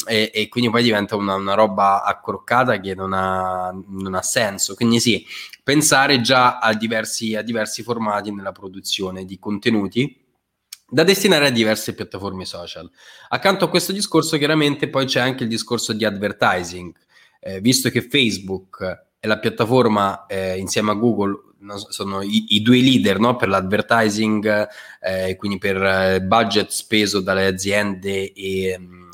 e, e quindi poi diventa una, una, roba accroccata che non ha, non ha senso. Quindi sì, pensare già a diversi, a diversi formati nella produzione di contenuti da destinare a diverse piattaforme social. Accanto a questo discorso chiaramente poi c'è anche il discorso di advertising, eh, visto che Facebook è la piattaforma eh, insieme a Google sono i, i due leader no? per l'advertising, eh, quindi per eh, budget speso dalle aziende e, um,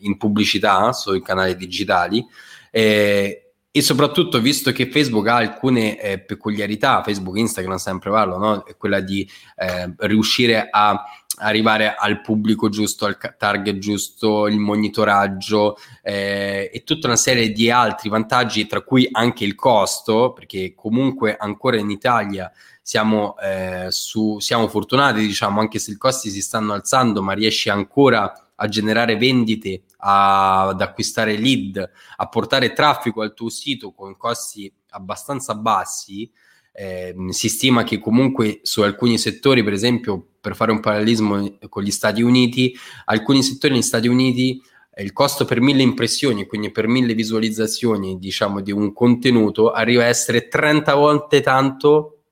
in pubblicità sui canali digitali. Eh, e soprattutto visto che Facebook ha alcune eh, peculiarità, Facebook Instagram sempre parlo, no? è quella di eh, riuscire a arrivare al pubblico giusto, al target giusto, il monitoraggio eh, e tutta una serie di altri vantaggi, tra cui anche il costo, perché comunque ancora in Italia siamo, eh, su, siamo fortunati, diciamo, anche se i costi si stanno alzando, ma riesci ancora a generare vendite, a, ad acquistare lead, a portare traffico al tuo sito con costi abbastanza bassi. Eh, si stima che comunque su alcuni settori, per esempio, per fare un parallelismo con gli Stati Uniti, alcuni settori negli Stati Uniti eh, il costo per mille impressioni, quindi per mille visualizzazioni, diciamo, di un contenuto arriva a essere 30 volte tanto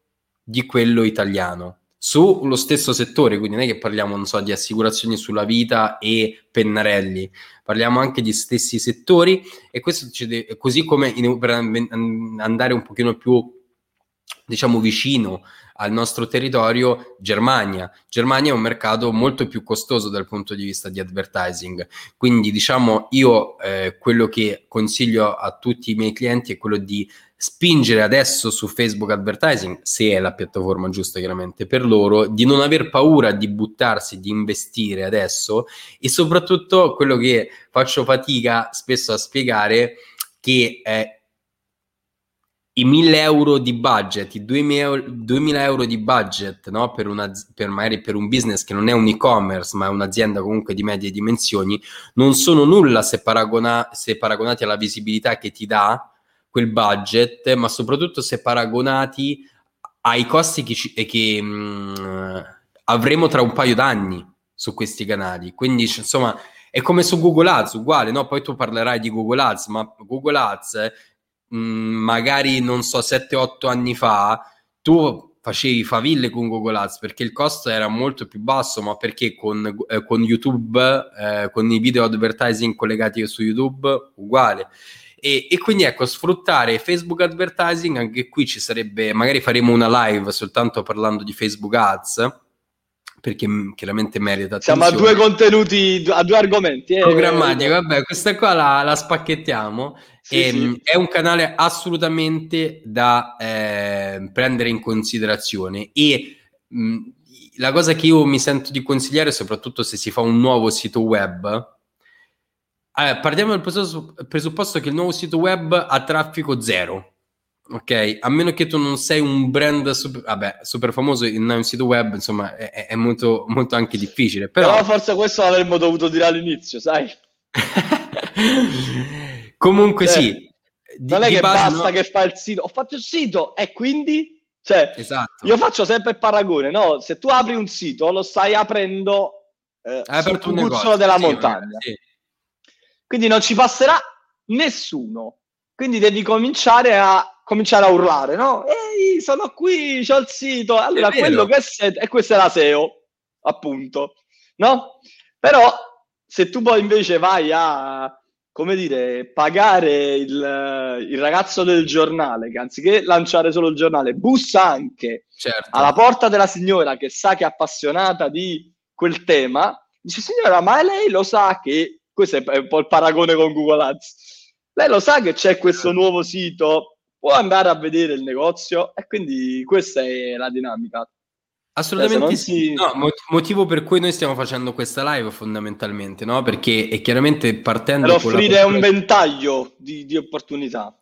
di quello italiano sullo stesso settore, quindi non è che parliamo, non so, di assicurazioni sulla vita e pennarelli, parliamo anche di stessi settori e questo succede così come in, per andare un pochino più diciamo vicino al nostro territorio Germania. Germania è un mercato molto più costoso dal punto di vista di advertising. Quindi, diciamo, io eh, quello che consiglio a tutti i miei clienti è quello di spingere adesso su Facebook Advertising, se è la piattaforma giusta chiaramente per loro, di non aver paura di buttarsi, di investire adesso e soprattutto quello che faccio fatica spesso a spiegare che eh, i 1000 euro di budget, i 2000, 2000 euro di budget no? per, una, per, magari per un business che non è un e-commerce ma è un'azienda comunque di medie dimensioni, non sono nulla se, paragona, se paragonati alla visibilità che ti dà quel budget, ma soprattutto se paragonati ai costi che, ci, che mh, mm, avremo tra un paio d'anni su questi canali. Quindi insomma è come su Google Ads, uguale, no? Poi tu parlerai di Google Ads, ma Google Ads Mm, magari non so 7-8 anni fa tu facevi faville con Google Ads perché il costo era molto più basso ma perché con, eh, con YouTube eh, con i video advertising collegati su YouTube uguale e, e, quindi ecco sfruttare Facebook advertising anche qui ci sarebbe magari faremo una live soltanto parlando di Facebook Ads perché chiaramente merita attenzione. Siamo a due contenuti, a due argomenti. Eh. Programmatico, vabbè, questa qua la, la spacchettiamo. Sì, e, sì. È un canale assolutamente da eh, prendere in considerazione e mh, la cosa che io mi sento di consigliare, soprattutto se si fa un nuovo sito web, eh, partiamo dal presupposto che il nuovo sito web ha traffico zero. Ok, a meno che tu non sei un brand super, vabbè, super famoso in un sito web, insomma, è, è molto, molto, anche difficile. Però... però forse questo l'avremmo dovuto dire all'inizio, sai? Comunque, eh, sì. Di, non è che basta no? che fa il sito, ho fatto il sito e quindi cioè, esatto. io faccio sempre il paragone, no? Se tu apri un sito, lo stai aprendo eh, sul cucuzzolo della sì, montagna. Sì. Quindi non ci passerà nessuno. Quindi devi cominciare a, cominciare a urlare, no? Ehi, sono qui, c'ho il sito. Allora, quello che è, e questa è la SEO, appunto, no? Però, se tu poi invece vai a come dire, pagare il, il, ragazzo del giornale che anziché lanciare solo il giornale, bussa anche certo. alla porta della signora che sa che è appassionata di quel tema, dice signora, ma lei lo sa che, questo è un po' il paragone con Google Ads, lei lo sa che c'è questo certo. nuovo sito, può andare a vedere il negozio e quindi questa è la dinamica. Assolutamente sì. No, motivo per cui noi stiamo facendo questa live fondamentalmente, no? Perché è chiaramente partendo per offrire un ventaglio di, di, opportunità.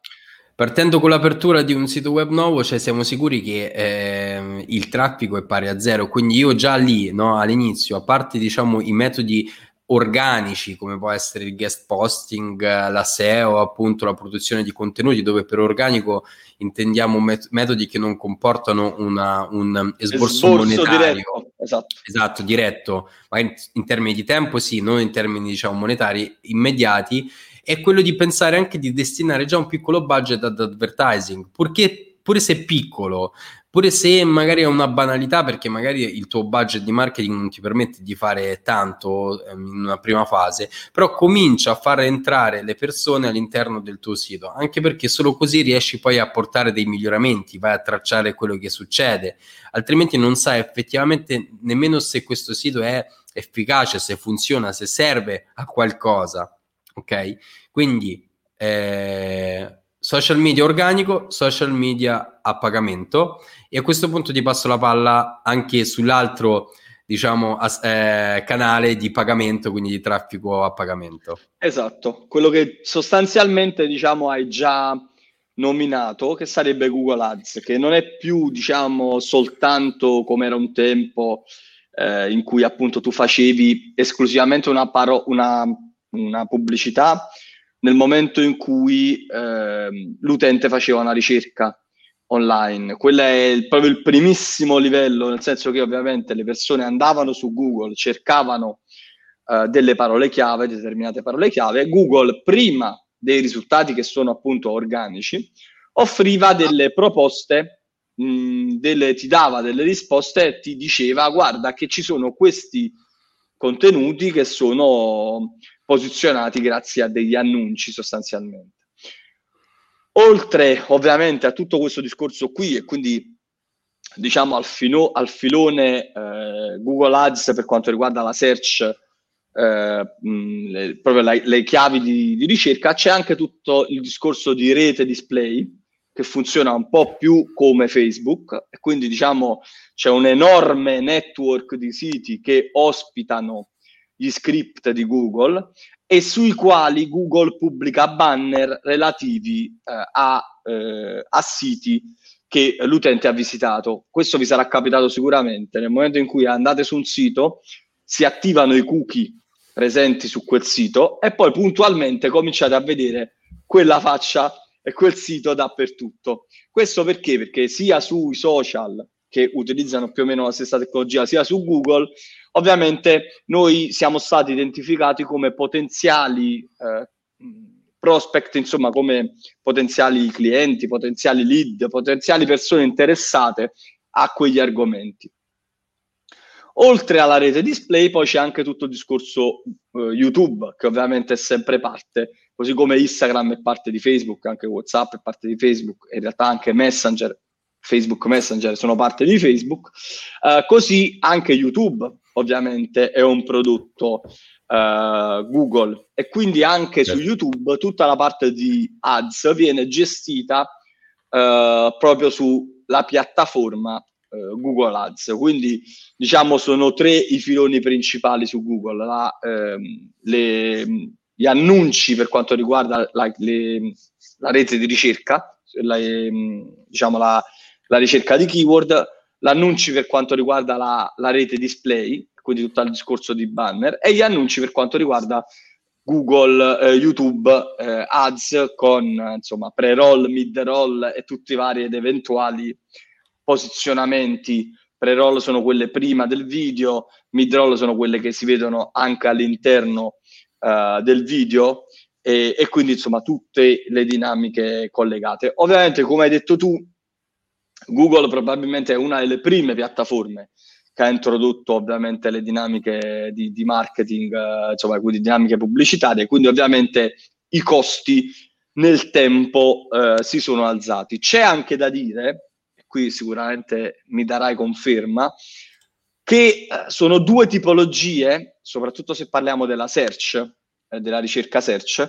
Partendo con l'apertura di un sito web nuovo, cioè siamo sicuri che eh, il traffico è pari a zero, quindi io già lì, no, all'inizio, a parte diciamo i metodi organici come può essere il guest posting, la SEO, appunto la produzione di contenuti, dove per organico intendiamo met- metodi che non comportano una, un esborso, esborso monetario. Diretto, esatto. esatto, diretto, ma in, in, termini di tempo sì, non in termini diciamo monetari immediati, è quello di pensare anche di destinare già un piccolo budget ad advertising, purché pure se piccolo, pure se magari è una banalità perché magari il tuo budget di marketing non ti permette di fare tanto ehm, in una prima fase, però comincia a far entrare le persone all'interno del tuo sito, anche perché solo così riesci poi a portare dei miglioramenti, vai a tracciare quello che succede, altrimenti non sai effettivamente nemmeno se questo sito è efficace, se funziona, se serve a qualcosa, ok? Quindi eh, social media organico, social media a pagamento e a questo punto ti passo la palla anche sull'altro diciamo as- eh, canale di pagamento, quindi di traffico a pagamento. Esatto, quello che sostanzialmente diciamo hai già nominato che sarebbe Google Ads, che non è più diciamo soltanto come era un tempo eh, in cui appunto tu facevi esclusivamente una, paro- una, una pubblicità nel momento in cui eh, l'utente faceva una ricerca online. Quello è il, proprio il primissimo livello, nel senso che ovviamente le persone andavano su Google, cercavano eh, delle parole chiave, determinate parole chiave, Google prima dei risultati che sono appunto organici, offriva delle proposte, mh, delle, ti dava delle risposte e ti diceva guarda che ci sono questi contenuti che sono posizionati grazie a degli annunci sostanzialmente. Oltre ovviamente a tutto questo discorso qui e quindi diciamo al, fino, al filone eh, Google Ads per quanto riguarda la search, eh, mh, le, proprio la, le chiavi di, di, ricerca, c'è anche tutto il discorso di rete display che funziona un po' più come Facebook e quindi diciamo c'è un enorme network di siti che ospitano gli script di Google e sui quali Google pubblica banner relativi eh, a, eh, a siti che l'utente ha visitato. Questo vi sarà capitato sicuramente. Nel momento in cui andate su un sito, si attivano i cookie presenti su quel sito e poi puntualmente cominciate a vedere quella faccia e quel sito dappertutto. Questo perché? Perché sia sui social che utilizzano più o meno la stessa tecnologia, sia su Google, ovviamente noi siamo stati identificati come potenziali eh, prospect, insomma come potenziali clienti, potenziali lead, potenziali persone interessate a quegli argomenti. Oltre alla rete display, poi c'è anche tutto il discorso eh, YouTube, che ovviamente è sempre parte, così come Instagram è parte di Facebook, anche WhatsApp è parte di Facebook, in realtà anche Messenger Facebook Messenger sono parte di Facebook, uh, così anche YouTube ovviamente è un prodotto uh, Google e quindi anche certo. su YouTube tutta la parte di ads viene gestita uh, proprio sulla piattaforma Google Ads. Quindi diciamo sono tre i filoni principali su Google, la, ehm, le, gli annunci per quanto riguarda la, le, la rete di ricerca, la, ehm, diciamo la, la, ricerca di keyword, l'annunci per quanto riguarda la, la rete display, quindi tutto il discorso di banner, e gli annunci per quanto riguarda Google, eh, YouTube, eh, Ads con insomma pre-roll, mid-roll e tutti i vari ed eventuali posizionamenti. Pre-roll sono quelle prima del video, mid-roll sono quelle che si vedono anche all'interno uh, del video e, e, quindi insomma tutte le dinamiche collegate. Ovviamente, come hai detto tu, Google probabilmente è una delle prime piattaforme che ha introdotto ovviamente le dinamiche di, di marketing, eh, insomma, quindi dinamiche pubblicitarie, quindi ovviamente i costi nel tempo eh, si sono alzati. C'è anche da dire, qui sicuramente mi darai conferma, che eh, sono due tipologie, soprattutto se parliamo della search, eh, della ricerca search,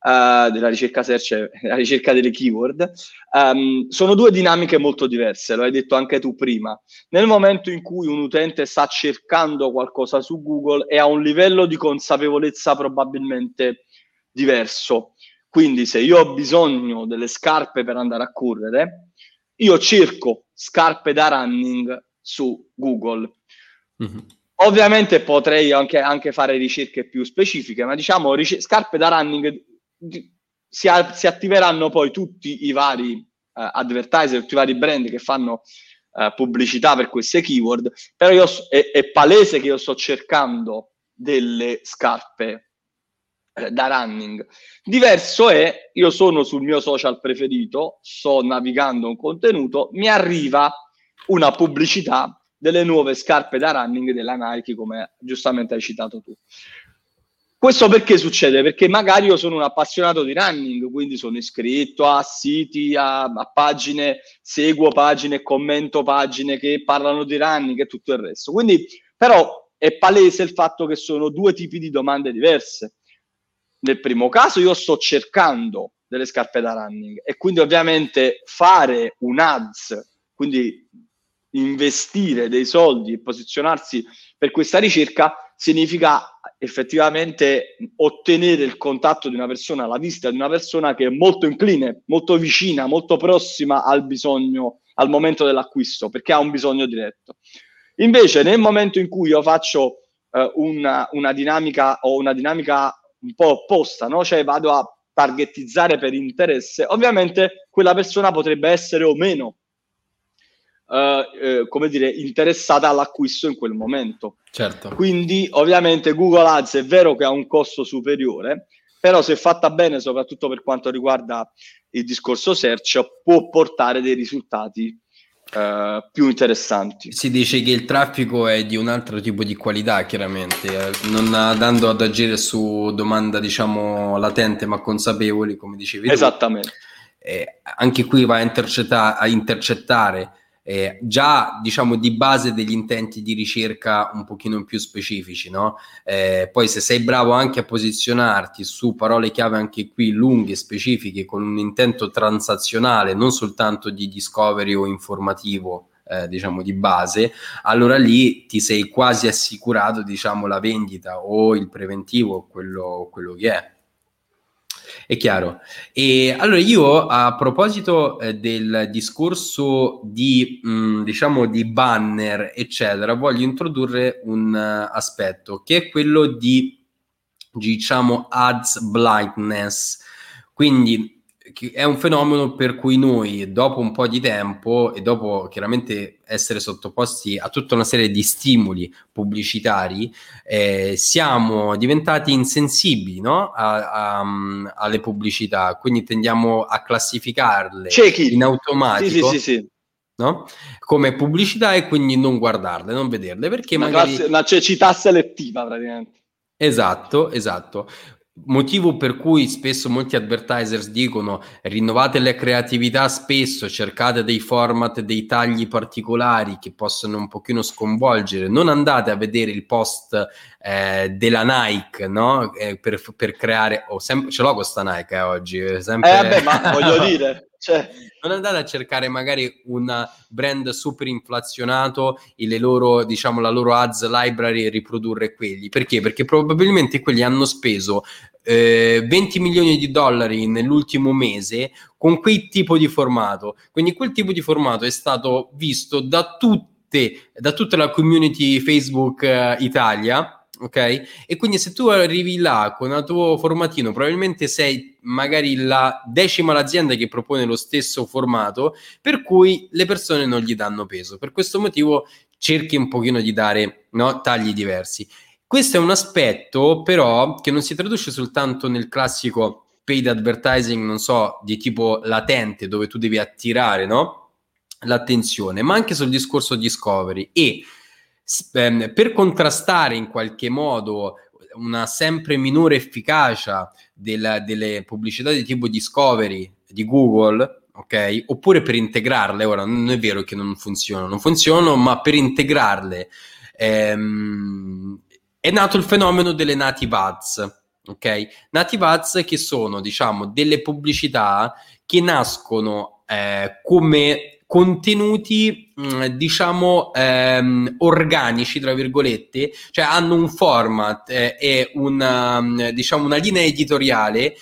uh, della ricerca search, la ricerca delle keyword, um, sono due dinamiche molto diverse, lo hai detto anche tu prima. Nel momento in cui un utente sta cercando qualcosa su Google e ha un livello di consapevolezza probabilmente diverso. Quindi se io ho bisogno delle scarpe per andare a correre, io cerco scarpe da running su Google. Mm-hmm. Ovviamente potrei anche, anche, fare ricerche più specifiche, ma diciamo ric- scarpe da running si, a, si, attiveranno poi tutti i vari uh, advertiser, tutti i vari brand che fanno uh, pubblicità per queste keyword, però io, è, è, palese che io sto cercando delle scarpe uh, da running. Diverso è, io sono sul mio social preferito, sto navigando un contenuto, mi arriva una pubblicità delle nuove scarpe da running della Nike, come giustamente hai citato tu. Questo perché succede? Perché magari io sono un appassionato di running, quindi sono iscritto a siti, a, a pagine, seguo pagine, commento pagine che parlano di running e tutto il resto. Quindi, però, è palese il fatto che sono due tipi di domande diverse. Nel primo caso io sto cercando delle scarpe da running e quindi ovviamente fare un ads, quindi investire dei soldi e posizionarsi per questa ricerca significa effettivamente ottenere il contatto di una persona, la vista di una persona che è molto incline, molto vicina, molto prossima al bisogno, al momento dell'acquisto, perché ha un bisogno diretto. Invece nel momento in cui io faccio eh, una, una, dinamica o una dinamica un po' opposta, no? cioè vado a targetizzare per interesse, ovviamente quella persona potrebbe essere o meno eh, come dire, interessata all'acquisto in quel momento. Certo. Quindi, ovviamente, Google Ads è vero che ha un costo superiore, però se fatta bene, soprattutto per quanto riguarda il discorso search, può portare dei risultati uh, più interessanti. Si dice che il traffico è di un altro tipo di qualità, chiaramente, eh, non andando ad agire su domanda, diciamo, latente ma consapevoli, come dicevi. Esattamente. Eh, anche qui va a, intercetta- a intercettare eh, già diciamo di base degli intenti di ricerca un pochino più specifici, no? Eh, poi se sei bravo anche a posizionarti su parole chiave anche qui lunghe, specifiche, con un intento transazionale, non soltanto di discovery o informativo, eh, diciamo di base, allora lì ti sei quasi assicurato diciamo la vendita o il preventivo, quello, quello che è. È chiaro. E allora io a proposito eh, del discorso di, mh, mm, diciamo, di banner, eccetera, voglio introdurre un uh, aspetto che è quello di, diciamo, ads blindness. Quindi è un fenomeno per cui noi dopo un po' di tempo e dopo chiaramente essere sottoposti a tutta una serie di stimoli pubblicitari eh, siamo diventati insensibili no? a, a, alle pubblicità quindi tendiamo a classificarle Ciechi. in automatico sì, sì, sì, no? come pubblicità e quindi non guardarle non vederle perché una, magari... classe, una cecità selettiva praticamente Esatto, esatto. Motivo per cui spesso molti advertisers dicono rinnovate le creatività spesso, cercate dei format, dei tagli particolari che possono un pochino sconvolgere, non andate a vedere il post eh, della Nike, no? Eh, per, per, creare, oh, sem- ce l'ho questa Nike eh, oggi, sempre... Eh vabbè, ma voglio dire, cioè... non andate a cercare magari un brand super inflazionato e le loro, diciamo, la loro ads library e riprodurre quelli. Perché? Perché probabilmente quelli hanno speso eh, 20 milioni di dollari nell'ultimo mese con quel tipo di formato. Quindi quel tipo di formato è stato visto da tutte, da tutta la community Facebook eh, Italia ok? E quindi se tu arrivi là con il tuo formatino, probabilmente sei magari la decima l'azienda che propone lo stesso formato, per cui le persone non gli danno peso. Per questo motivo cerchi un pochino di dare no, tagli diversi. Questo è un aspetto però che non si traduce soltanto nel classico paid advertising, non so, di tipo latente, dove tu devi attirare, no? l'attenzione, ma anche sul discorso discovery e per contrastare in qualche modo una sempre minore efficacia della, delle pubblicità di tipo discovery di Google, ok? Oppure per integrarle, ora non è vero che non funzionano, non funzionano, ma per integrarle ehm, è nato il fenomeno delle native ads, ok? Native ads che sono, diciamo, delle pubblicità che nascono eh, come contenuti mm, diciamo ehm, organici tra virgolette cioè hanno un format eh, e una, mm, diciamo una linea editoriale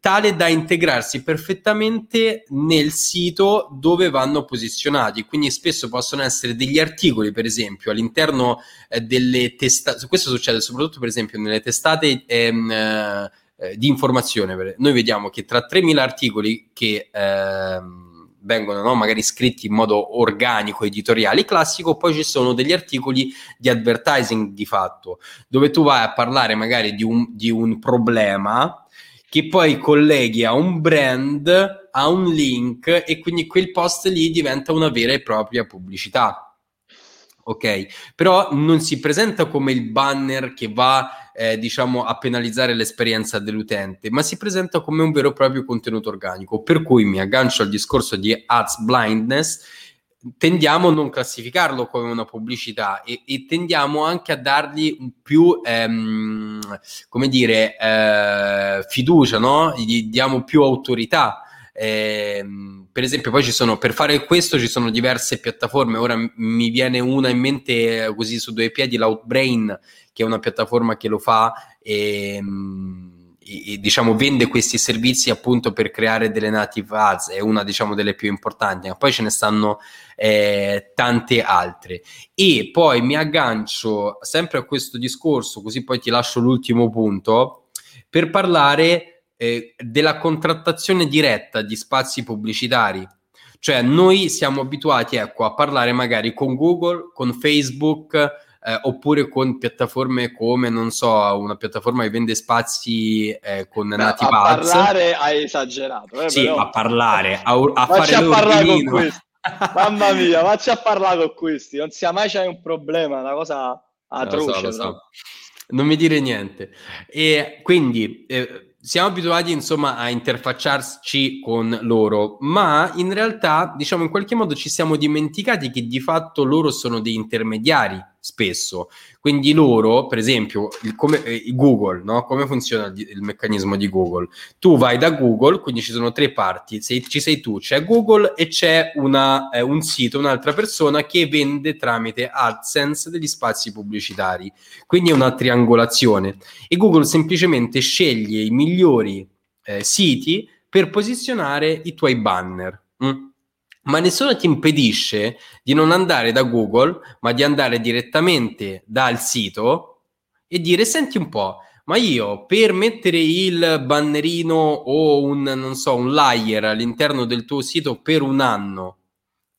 tale da integrarsi perfettamente nel sito dove vanno posizionati. Quindi spesso possono essere degli articoli, per esempio, all'interno eh, delle testate. Questo succede soprattutto, per esempio, nelle testate ehm, eh, di informazione. Noi vediamo che tra 3.000 articoli che ehm, vengono no, magari scritti in modo organico, editoriale, classico, poi ci sono degli articoli di advertising di fatto, dove tu vai a parlare magari di un, di un problema che poi colleghi a un brand, a un link e quindi quel post lì diventa una vera e propria pubblicità ok? Però non si presenta come il banner che va, eh, diciamo, a penalizzare l'esperienza dell'utente, ma si presenta come un vero e proprio contenuto organico. Per cui mi aggancio al discorso di ads blindness. Tendiamo a non classificarlo come una pubblicità e, e tendiamo anche a dargli più, ehm, come dire, eh, fiducia, no? Gli diamo più autorità eh, per esempio, poi ci sono per fare questo ci sono diverse piattaforme. Ora mi viene una in mente eh, così su due piedi, l'Outbrain, che è una piattaforma che lo fa ehm, e, e, diciamo vende questi servizi appunto per creare delle native ads. È una diciamo delle più importanti, ma poi ce ne stanno eh, tante altre. E poi mi aggancio sempre a questo discorso, così poi ti lascio l'ultimo punto per parlare eh, della contrattazione diretta di spazi pubblicitari. Cioè noi siamo abituati ecco, a parlare magari con Google, con Facebook, eh, oppure con piattaforme come, non so, una piattaforma che vende spazi eh, con Beh, Native A parlare hai esagerato. Eh, sì, però... a parlare, a, a fare a parlare con questi. Mamma mia, facci a parlare con questi. Non sia mai c'è un problema, una cosa atroce. Lo so, lo so. Non mi dire niente. E quindi... Eh, siamo abituati insomma a interfacciarci con loro, ma in realtà diciamo in qualche modo ci siamo dimenticati che di fatto loro sono dei intermediari spesso. Quindi loro, per esempio, il, come, eh, Google, no? come funziona il, il, meccanismo di Google? Tu vai da Google, quindi ci sono tre parti, sei, ci sei tu, c'è Google e c'è una, eh, un sito, un'altra persona che vende tramite AdSense degli spazi pubblicitari. Quindi è una triangolazione. E Google semplicemente sceglie i migliori eh, siti per posizionare i tuoi banner. Mm? Ma nessuno ti impedisce di non andare da Google, ma di andare direttamente dal sito e dire senti un po', ma io per mettere il bannerino o un, non so, un layer all'interno del tuo sito per un anno,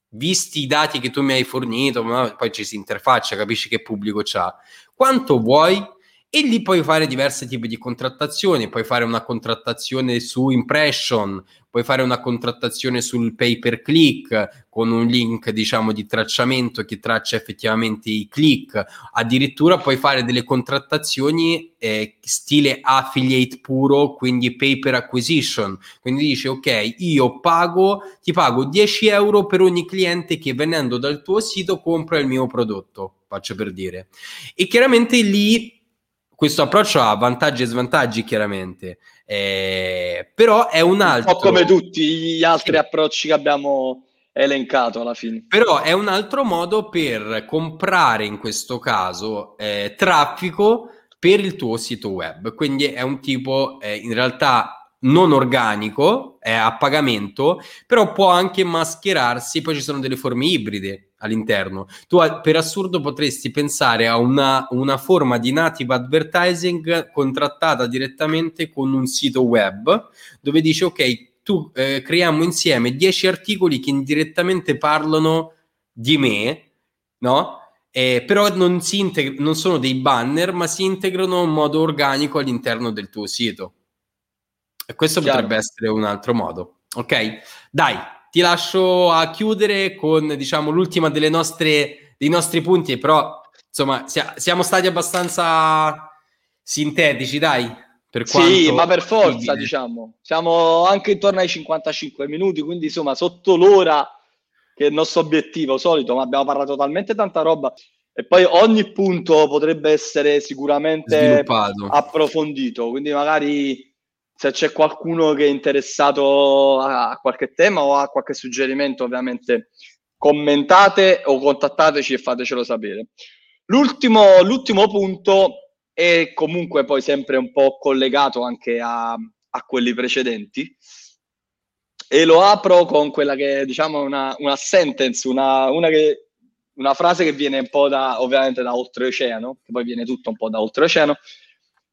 visti i dati che tu mi hai fornito, poi ci si interfaccia, capisci che pubblico c'ha, quanto vuoi? E lì puoi fare diversi tipi di contrattazioni, puoi fare una contrattazione su impression, puoi fare una contrattazione sul pay per click con un link diciamo di tracciamento che traccia effettivamente i click, addirittura puoi fare delle contrattazioni eh, stile affiliate puro, quindi pay per acquisition, quindi dici ok io pago, ti pago 10 euro per ogni cliente che venendo dal tuo sito compra il mio prodotto, faccio per dire, e chiaramente lì questo approccio ha vantaggi e svantaggi chiaramente, eh, però è un altro... Un po' come tutti gli altri approcci che abbiamo elencato alla fine. Però è un altro modo per comprare in questo caso eh, traffico per il tuo sito web, quindi è un tipo eh, in realtà non organico, è a pagamento, però può anche mascherarsi, poi ci sono delle forme ibride all'interno. Tu per assurdo potresti pensare a una, una forma di native advertising contrattata direttamente con un sito web dove dice ok, tu eh, creiamo insieme 10 articoli che indirettamente parlano di me, no? Eh, però non, si integ- non sono dei banner, ma si integrano in modo organico all'interno del tuo sito. E questo Chiaro. potrebbe essere un altro modo. Ok? Dai, ti lascio a chiudere con, diciamo, l'ultima delle nostre, dei nostri punti, però, insomma, sia, siamo stati abbastanza sintetici, dai. Per sì, ma per forza, possibile. diciamo. Siamo anche intorno ai 55 minuti, quindi, insomma, sotto l'ora che è il nostro obiettivo solito, ma abbiamo parlato talmente tanta roba e poi ogni punto potrebbe essere sicuramente approfondito, quindi magari se c'è qualcuno che è interessato a qualche tema o a qualche suggerimento, ovviamente commentate o contattateci e fatecelo sapere. L'ultimo, l'ultimo punto è comunque poi sempre un po' collegato anche a, a quelli precedenti e lo apro con quella che è diciamo una, una sentence, una, una, che, una frase che viene un po' da ovviamente da oltreoceano, che poi viene tutto un po' da oltreoceano,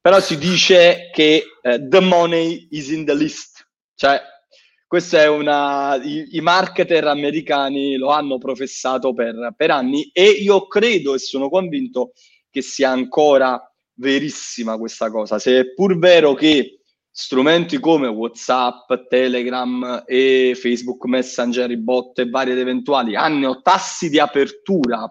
però si dice che uh, the money is in the list, cioè questa è una, i, i, marketer americani lo hanno professato per, per anni e io credo e sono convinto che sia ancora verissima questa cosa, se è pur vero che strumenti come WhatsApp, Telegram e Facebook Messenger, i bot e vari ed eventuali hanno tassi di apertura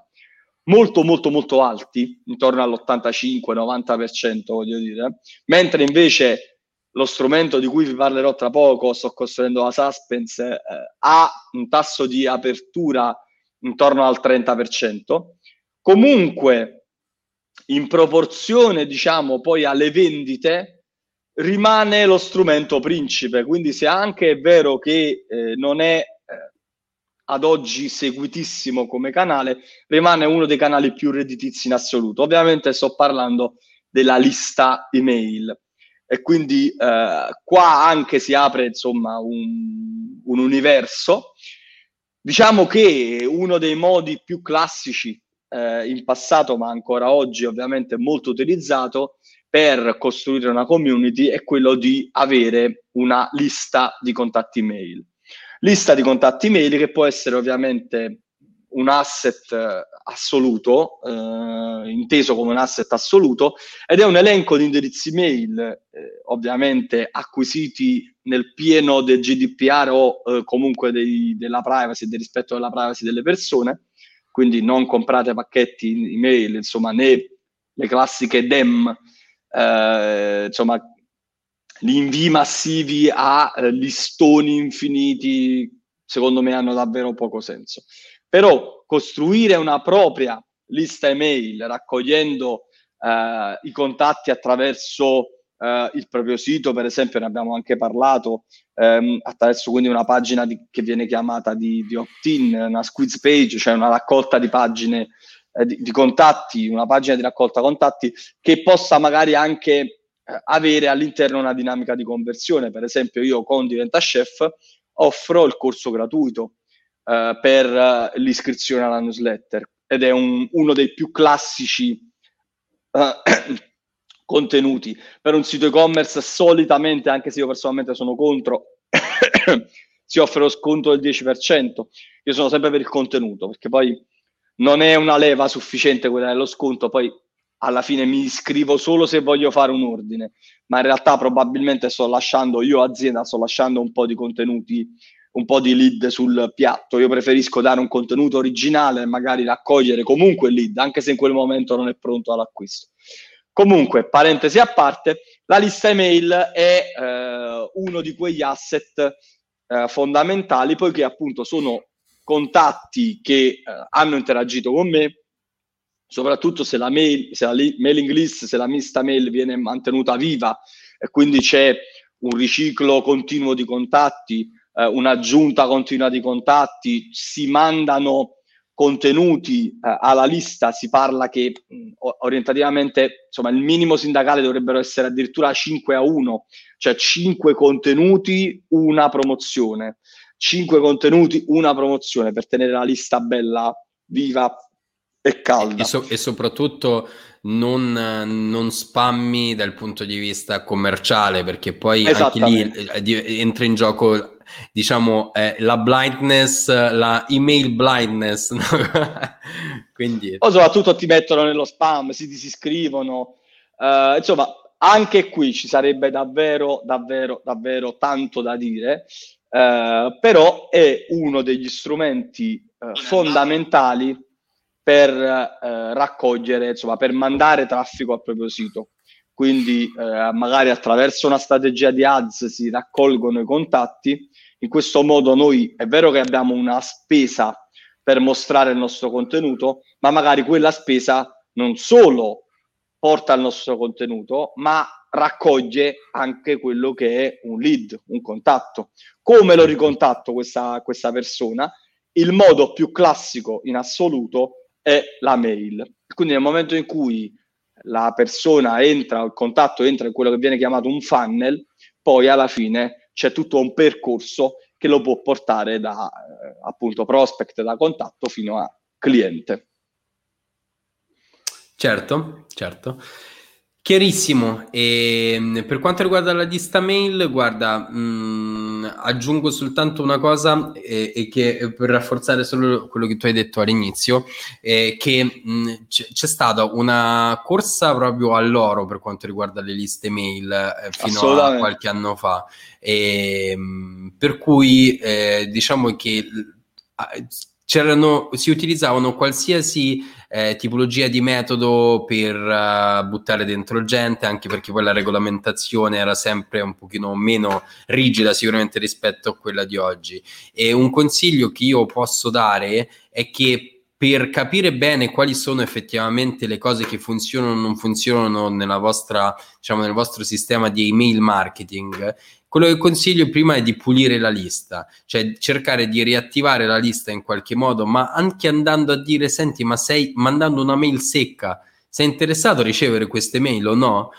molto molto molto alti, intorno all'85-90% voglio dire, mentre invece lo strumento di cui vi parlerò tra poco, sto costruendo la suspense, eh, ha un tasso di apertura intorno al 30%. Comunque, in proporzione, diciamo, poi alle vendite, rimane lo strumento principe. Quindi se anche è vero che eh, non è ad oggi seguitissimo come canale, rimane uno dei canali più redditizi in assoluto. Ovviamente sto parlando della lista email e quindi eh, qua anche si apre insomma un, un universo. Diciamo che uno dei modi più classici eh, in passato, ma ancora oggi ovviamente molto utilizzato, per costruire una community è quello di avere una lista di contatti email lista di contatti email che può essere ovviamente un asset eh, assoluto, eh, inteso come un asset assoluto, ed è un elenco di indirizzi mail, eh, ovviamente acquisiti nel pieno del GDPR o eh, comunque dei, della privacy, del rispetto della privacy delle persone, quindi non comprate pacchetti email, insomma, né le classiche DEM, eh, insomma, gli invii massivi a eh, listoni infiniti, secondo me hanno davvero poco senso. Però costruire una propria lista email raccogliendo eh, i contatti attraverso eh, il proprio sito, per esempio, ne abbiamo anche parlato, ehm, attraverso quindi una pagina di, che viene chiamata di, di opt-in, una squeeze page, cioè una raccolta di pagine eh, di, di contatti, una pagina di raccolta contatti che possa magari anche avere all'interno una dinamica di conversione. Per esempio, io con Diventa Chef offro il corso gratuito eh, per eh, l'iscrizione alla newsletter ed è un, uno dei più classici eh, contenuti per un sito e-commerce. Solitamente, anche se io personalmente sono contro, si offre lo sconto del 10%. Io sono sempre per il contenuto perché poi non è una leva sufficiente quella dello sconto, poi alla fine mi iscrivo solo se voglio fare un ordine, ma in realtà probabilmente sto lasciando, io azienda sto lasciando un po' di contenuti, un po' di lead sul piatto. Io preferisco dare un contenuto originale e magari raccogliere comunque il lead, anche se in quel momento non è pronto all'acquisto. Comunque, parentesi a parte, la lista email è eh, uno di quegli asset eh, fondamentali, poiché appunto sono contatti che eh, hanno interagito con me, soprattutto se la, mail, se la mailing list, se la mista mail viene mantenuta viva e quindi c'è un riciclo continuo di contatti, eh, un'aggiunta continua di contatti, si mandano contenuti eh, alla lista, si parla che mh, orientativamente insomma, il minimo sindacale dovrebbero essere addirittura 5 a 1, cioè 5 contenuti, una promozione. 5 contenuti, una promozione per tenere la lista bella, viva e calda. E, so- e soprattutto non, non, spammi dal punto di vista commerciale, perché poi anche lì eh, entra in gioco diciamo eh, la blindness, la email blindness. No? Quindi... O soprattutto ti mettono nello spam, si disiscrivono. Uh, insomma, anche qui ci sarebbe davvero, davvero, davvero tanto da dire. Uh, però è uno degli strumenti uh, fondamentali per raccogliere, insomma, per mandare traffico al proprio sito quindi eh, magari attraverso una strategia di ads si raccolgono i contatti. In questo modo noi è vero che abbiamo una spesa per mostrare il nostro contenuto, ma magari quella spesa non solo porta il nostro contenuto, ma raccoglie anche quello che è un lead, un contatto. Come lo ricontatto questa, questa persona? Il modo più classico in assoluto è la mail. Quindi nel momento in cui la persona entra, il contatto entra in quello che viene chiamato un funnel, poi alla fine c'è tutto un percorso che lo può portare da eh, appunto prospect, da contatto fino a cliente. Certo, certo. Chiarissimo. E ehm, per quanto riguarda la lista mail, guarda, mh, mm, aggiungo soltanto una cosa e, e, che per rafforzare solo quello che tu hai detto all'inizio, è che mh, mm, c'è, stata una corsa proprio all'oro per quanto riguarda le liste mail eh, fino a qualche anno fa. E, mh, per cui eh, diciamo che c'erano, si utilizzavano qualsiasi eh, tipologia di metodo per uh, buttare dentro gente, anche perché poi la regolamentazione era sempre un pochino meno rigida sicuramente rispetto a quella di oggi. E un consiglio che io posso dare è che per capire bene quali sono effettivamente le cose che funzionano o non funzionano vostra, diciamo, nel vostro sistema di email marketing, quello che consiglio prima è di pulire la lista, cioè cercare di riattivare la lista in qualche modo, ma anche andando a dire, senti, ma stai mandando una mail secca, sei interessato a ricevere queste mail o no?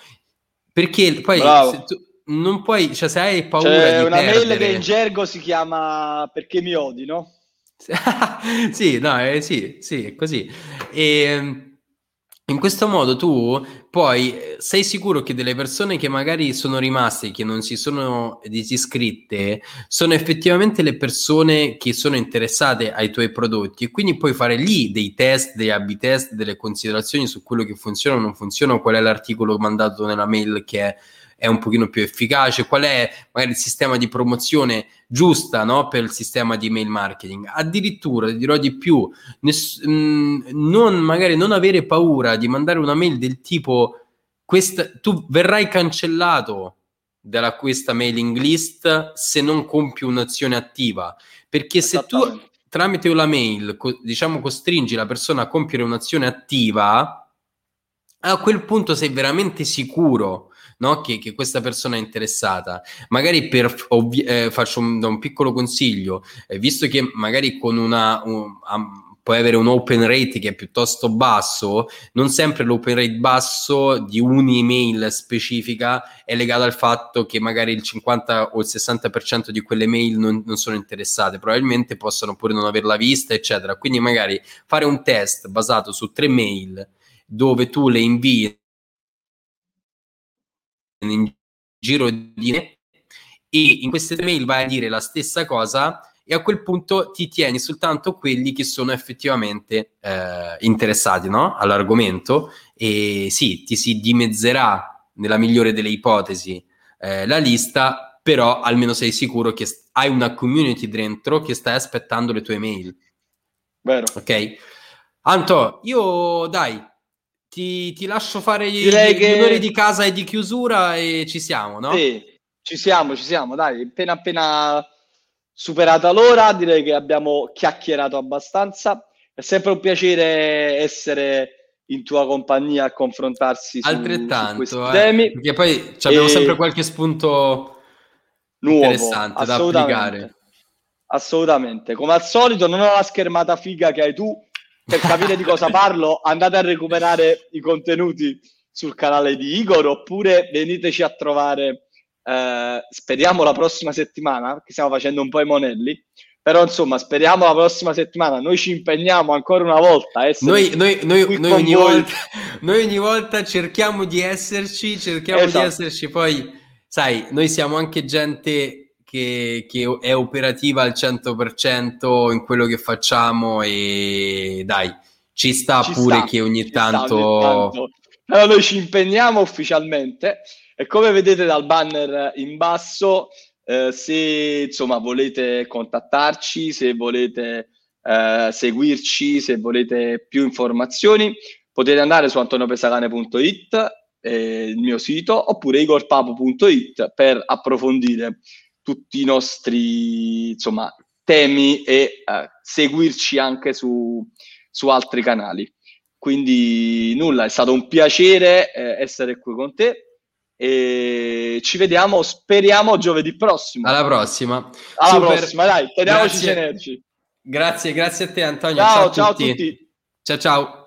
Perché poi tu, non puoi, cioè se hai paura C'è di una perdere... mail che in gergo si chiama perché mi odi, no? sì, no, eh, sì, sì, è così. E ehm, in questo modo tu poi sei sicuro che delle persone che magari sono rimaste, che non si sono disiscritte, sono effettivamente le persone che sono interessate ai tuoi prodotti e quindi puoi fare lì dei test, dei A-B test, delle considerazioni su quello che funziona o non funziona, qual è l'articolo mandato nella mail che è è un pochino più efficace, qual è magari il sistema di promozione giusta no? per il sistema di mail marketing. Addirittura, ti dirò di più, ness- mh, mm, non, magari non avere paura di mandare una mail del tipo questa, tu verrai cancellato dalla questa mailing list se non compi un'azione attiva, perché se tu tramite la mail, co- diciamo, costringi la persona a compiere un'azione attiva, a quel punto sei veramente sicuro no? che, che, questa persona è interessata. Magari per ovvi- eh, faccio un, un, piccolo consiglio, eh, visto che magari con una... Un, um, puoi avere un open rate che è piuttosto basso, non sempre l'open rate basso di un'email specifica è legato al fatto che magari il 50 o il 60% di quelle mail non, non, sono interessate, probabilmente possono pure non averla vista, eccetera. Quindi magari fare un test basato su tre mail dove tu le invii in giro di e in queste mail vai a dire la stessa cosa e a quel punto ti tieni soltanto quelli che sono effettivamente eh, interessati no? all'argomento e sì, ti si dimezzerà nella migliore delle ipotesi eh, la lista, però almeno sei sicuro che hai una community dentro che stai aspettando le tue mail. Vero. Ok? Anto, io dai, ti, ti lascio fare gli, gli che... onori di casa e di chiusura e ci siamo, no? Sì, ci siamo, ci siamo, dai, appena appena superata l'ora, direi che abbiamo chiacchierato abbastanza. È sempre un piacere essere in tua compagnia a confrontarsi su, Altrettanto, su eh, temi. Perché poi abbiamo e... sempre qualche spunto nuovo, interessante da applicare. Assolutamente. Come al solito, non ho la schermata figa che hai tu. Per capire di cosa parlo, andate a recuperare i contenuti sul canale di Igor oppure veniteci a trovare, eh, speriamo la prossima settimana, perché stiamo facendo un po' i monelli, però insomma speriamo la prossima settimana, noi ci impegniamo ancora una volta. Noi, noi, noi, noi, ogni volta, noi, ogni volta, cerchiamo di esserci, cerchiamo esatto. di esserci, poi sai, noi siamo anche gente che, che, è operativa al 100% in quello che facciamo e dai, ci sta ci pure sta, che ogni tanto... ogni tanto. Allora noi ci impegniamo ufficialmente e come vedete dal banner in basso, eh, se insomma volete contattarci, se volete eh, seguirci, se volete più informazioni, potete andare su antoniopesacane.it, eh, il mio sito, oppure igorpapo.it per approfondire tutti i nostri insomma, temi e eh, seguirci anche su, su altri canali. Quindi nulla, è stato un piacere eh, essere qui con te e ci vediamo, speriamo, giovedì prossimo. Alla prossima. Alla Super. prossima, dai, teniamoci grazie. Grazie, grazie a te Antonio. Ciao, ciao a tutti. Ciao, ciao. ciao.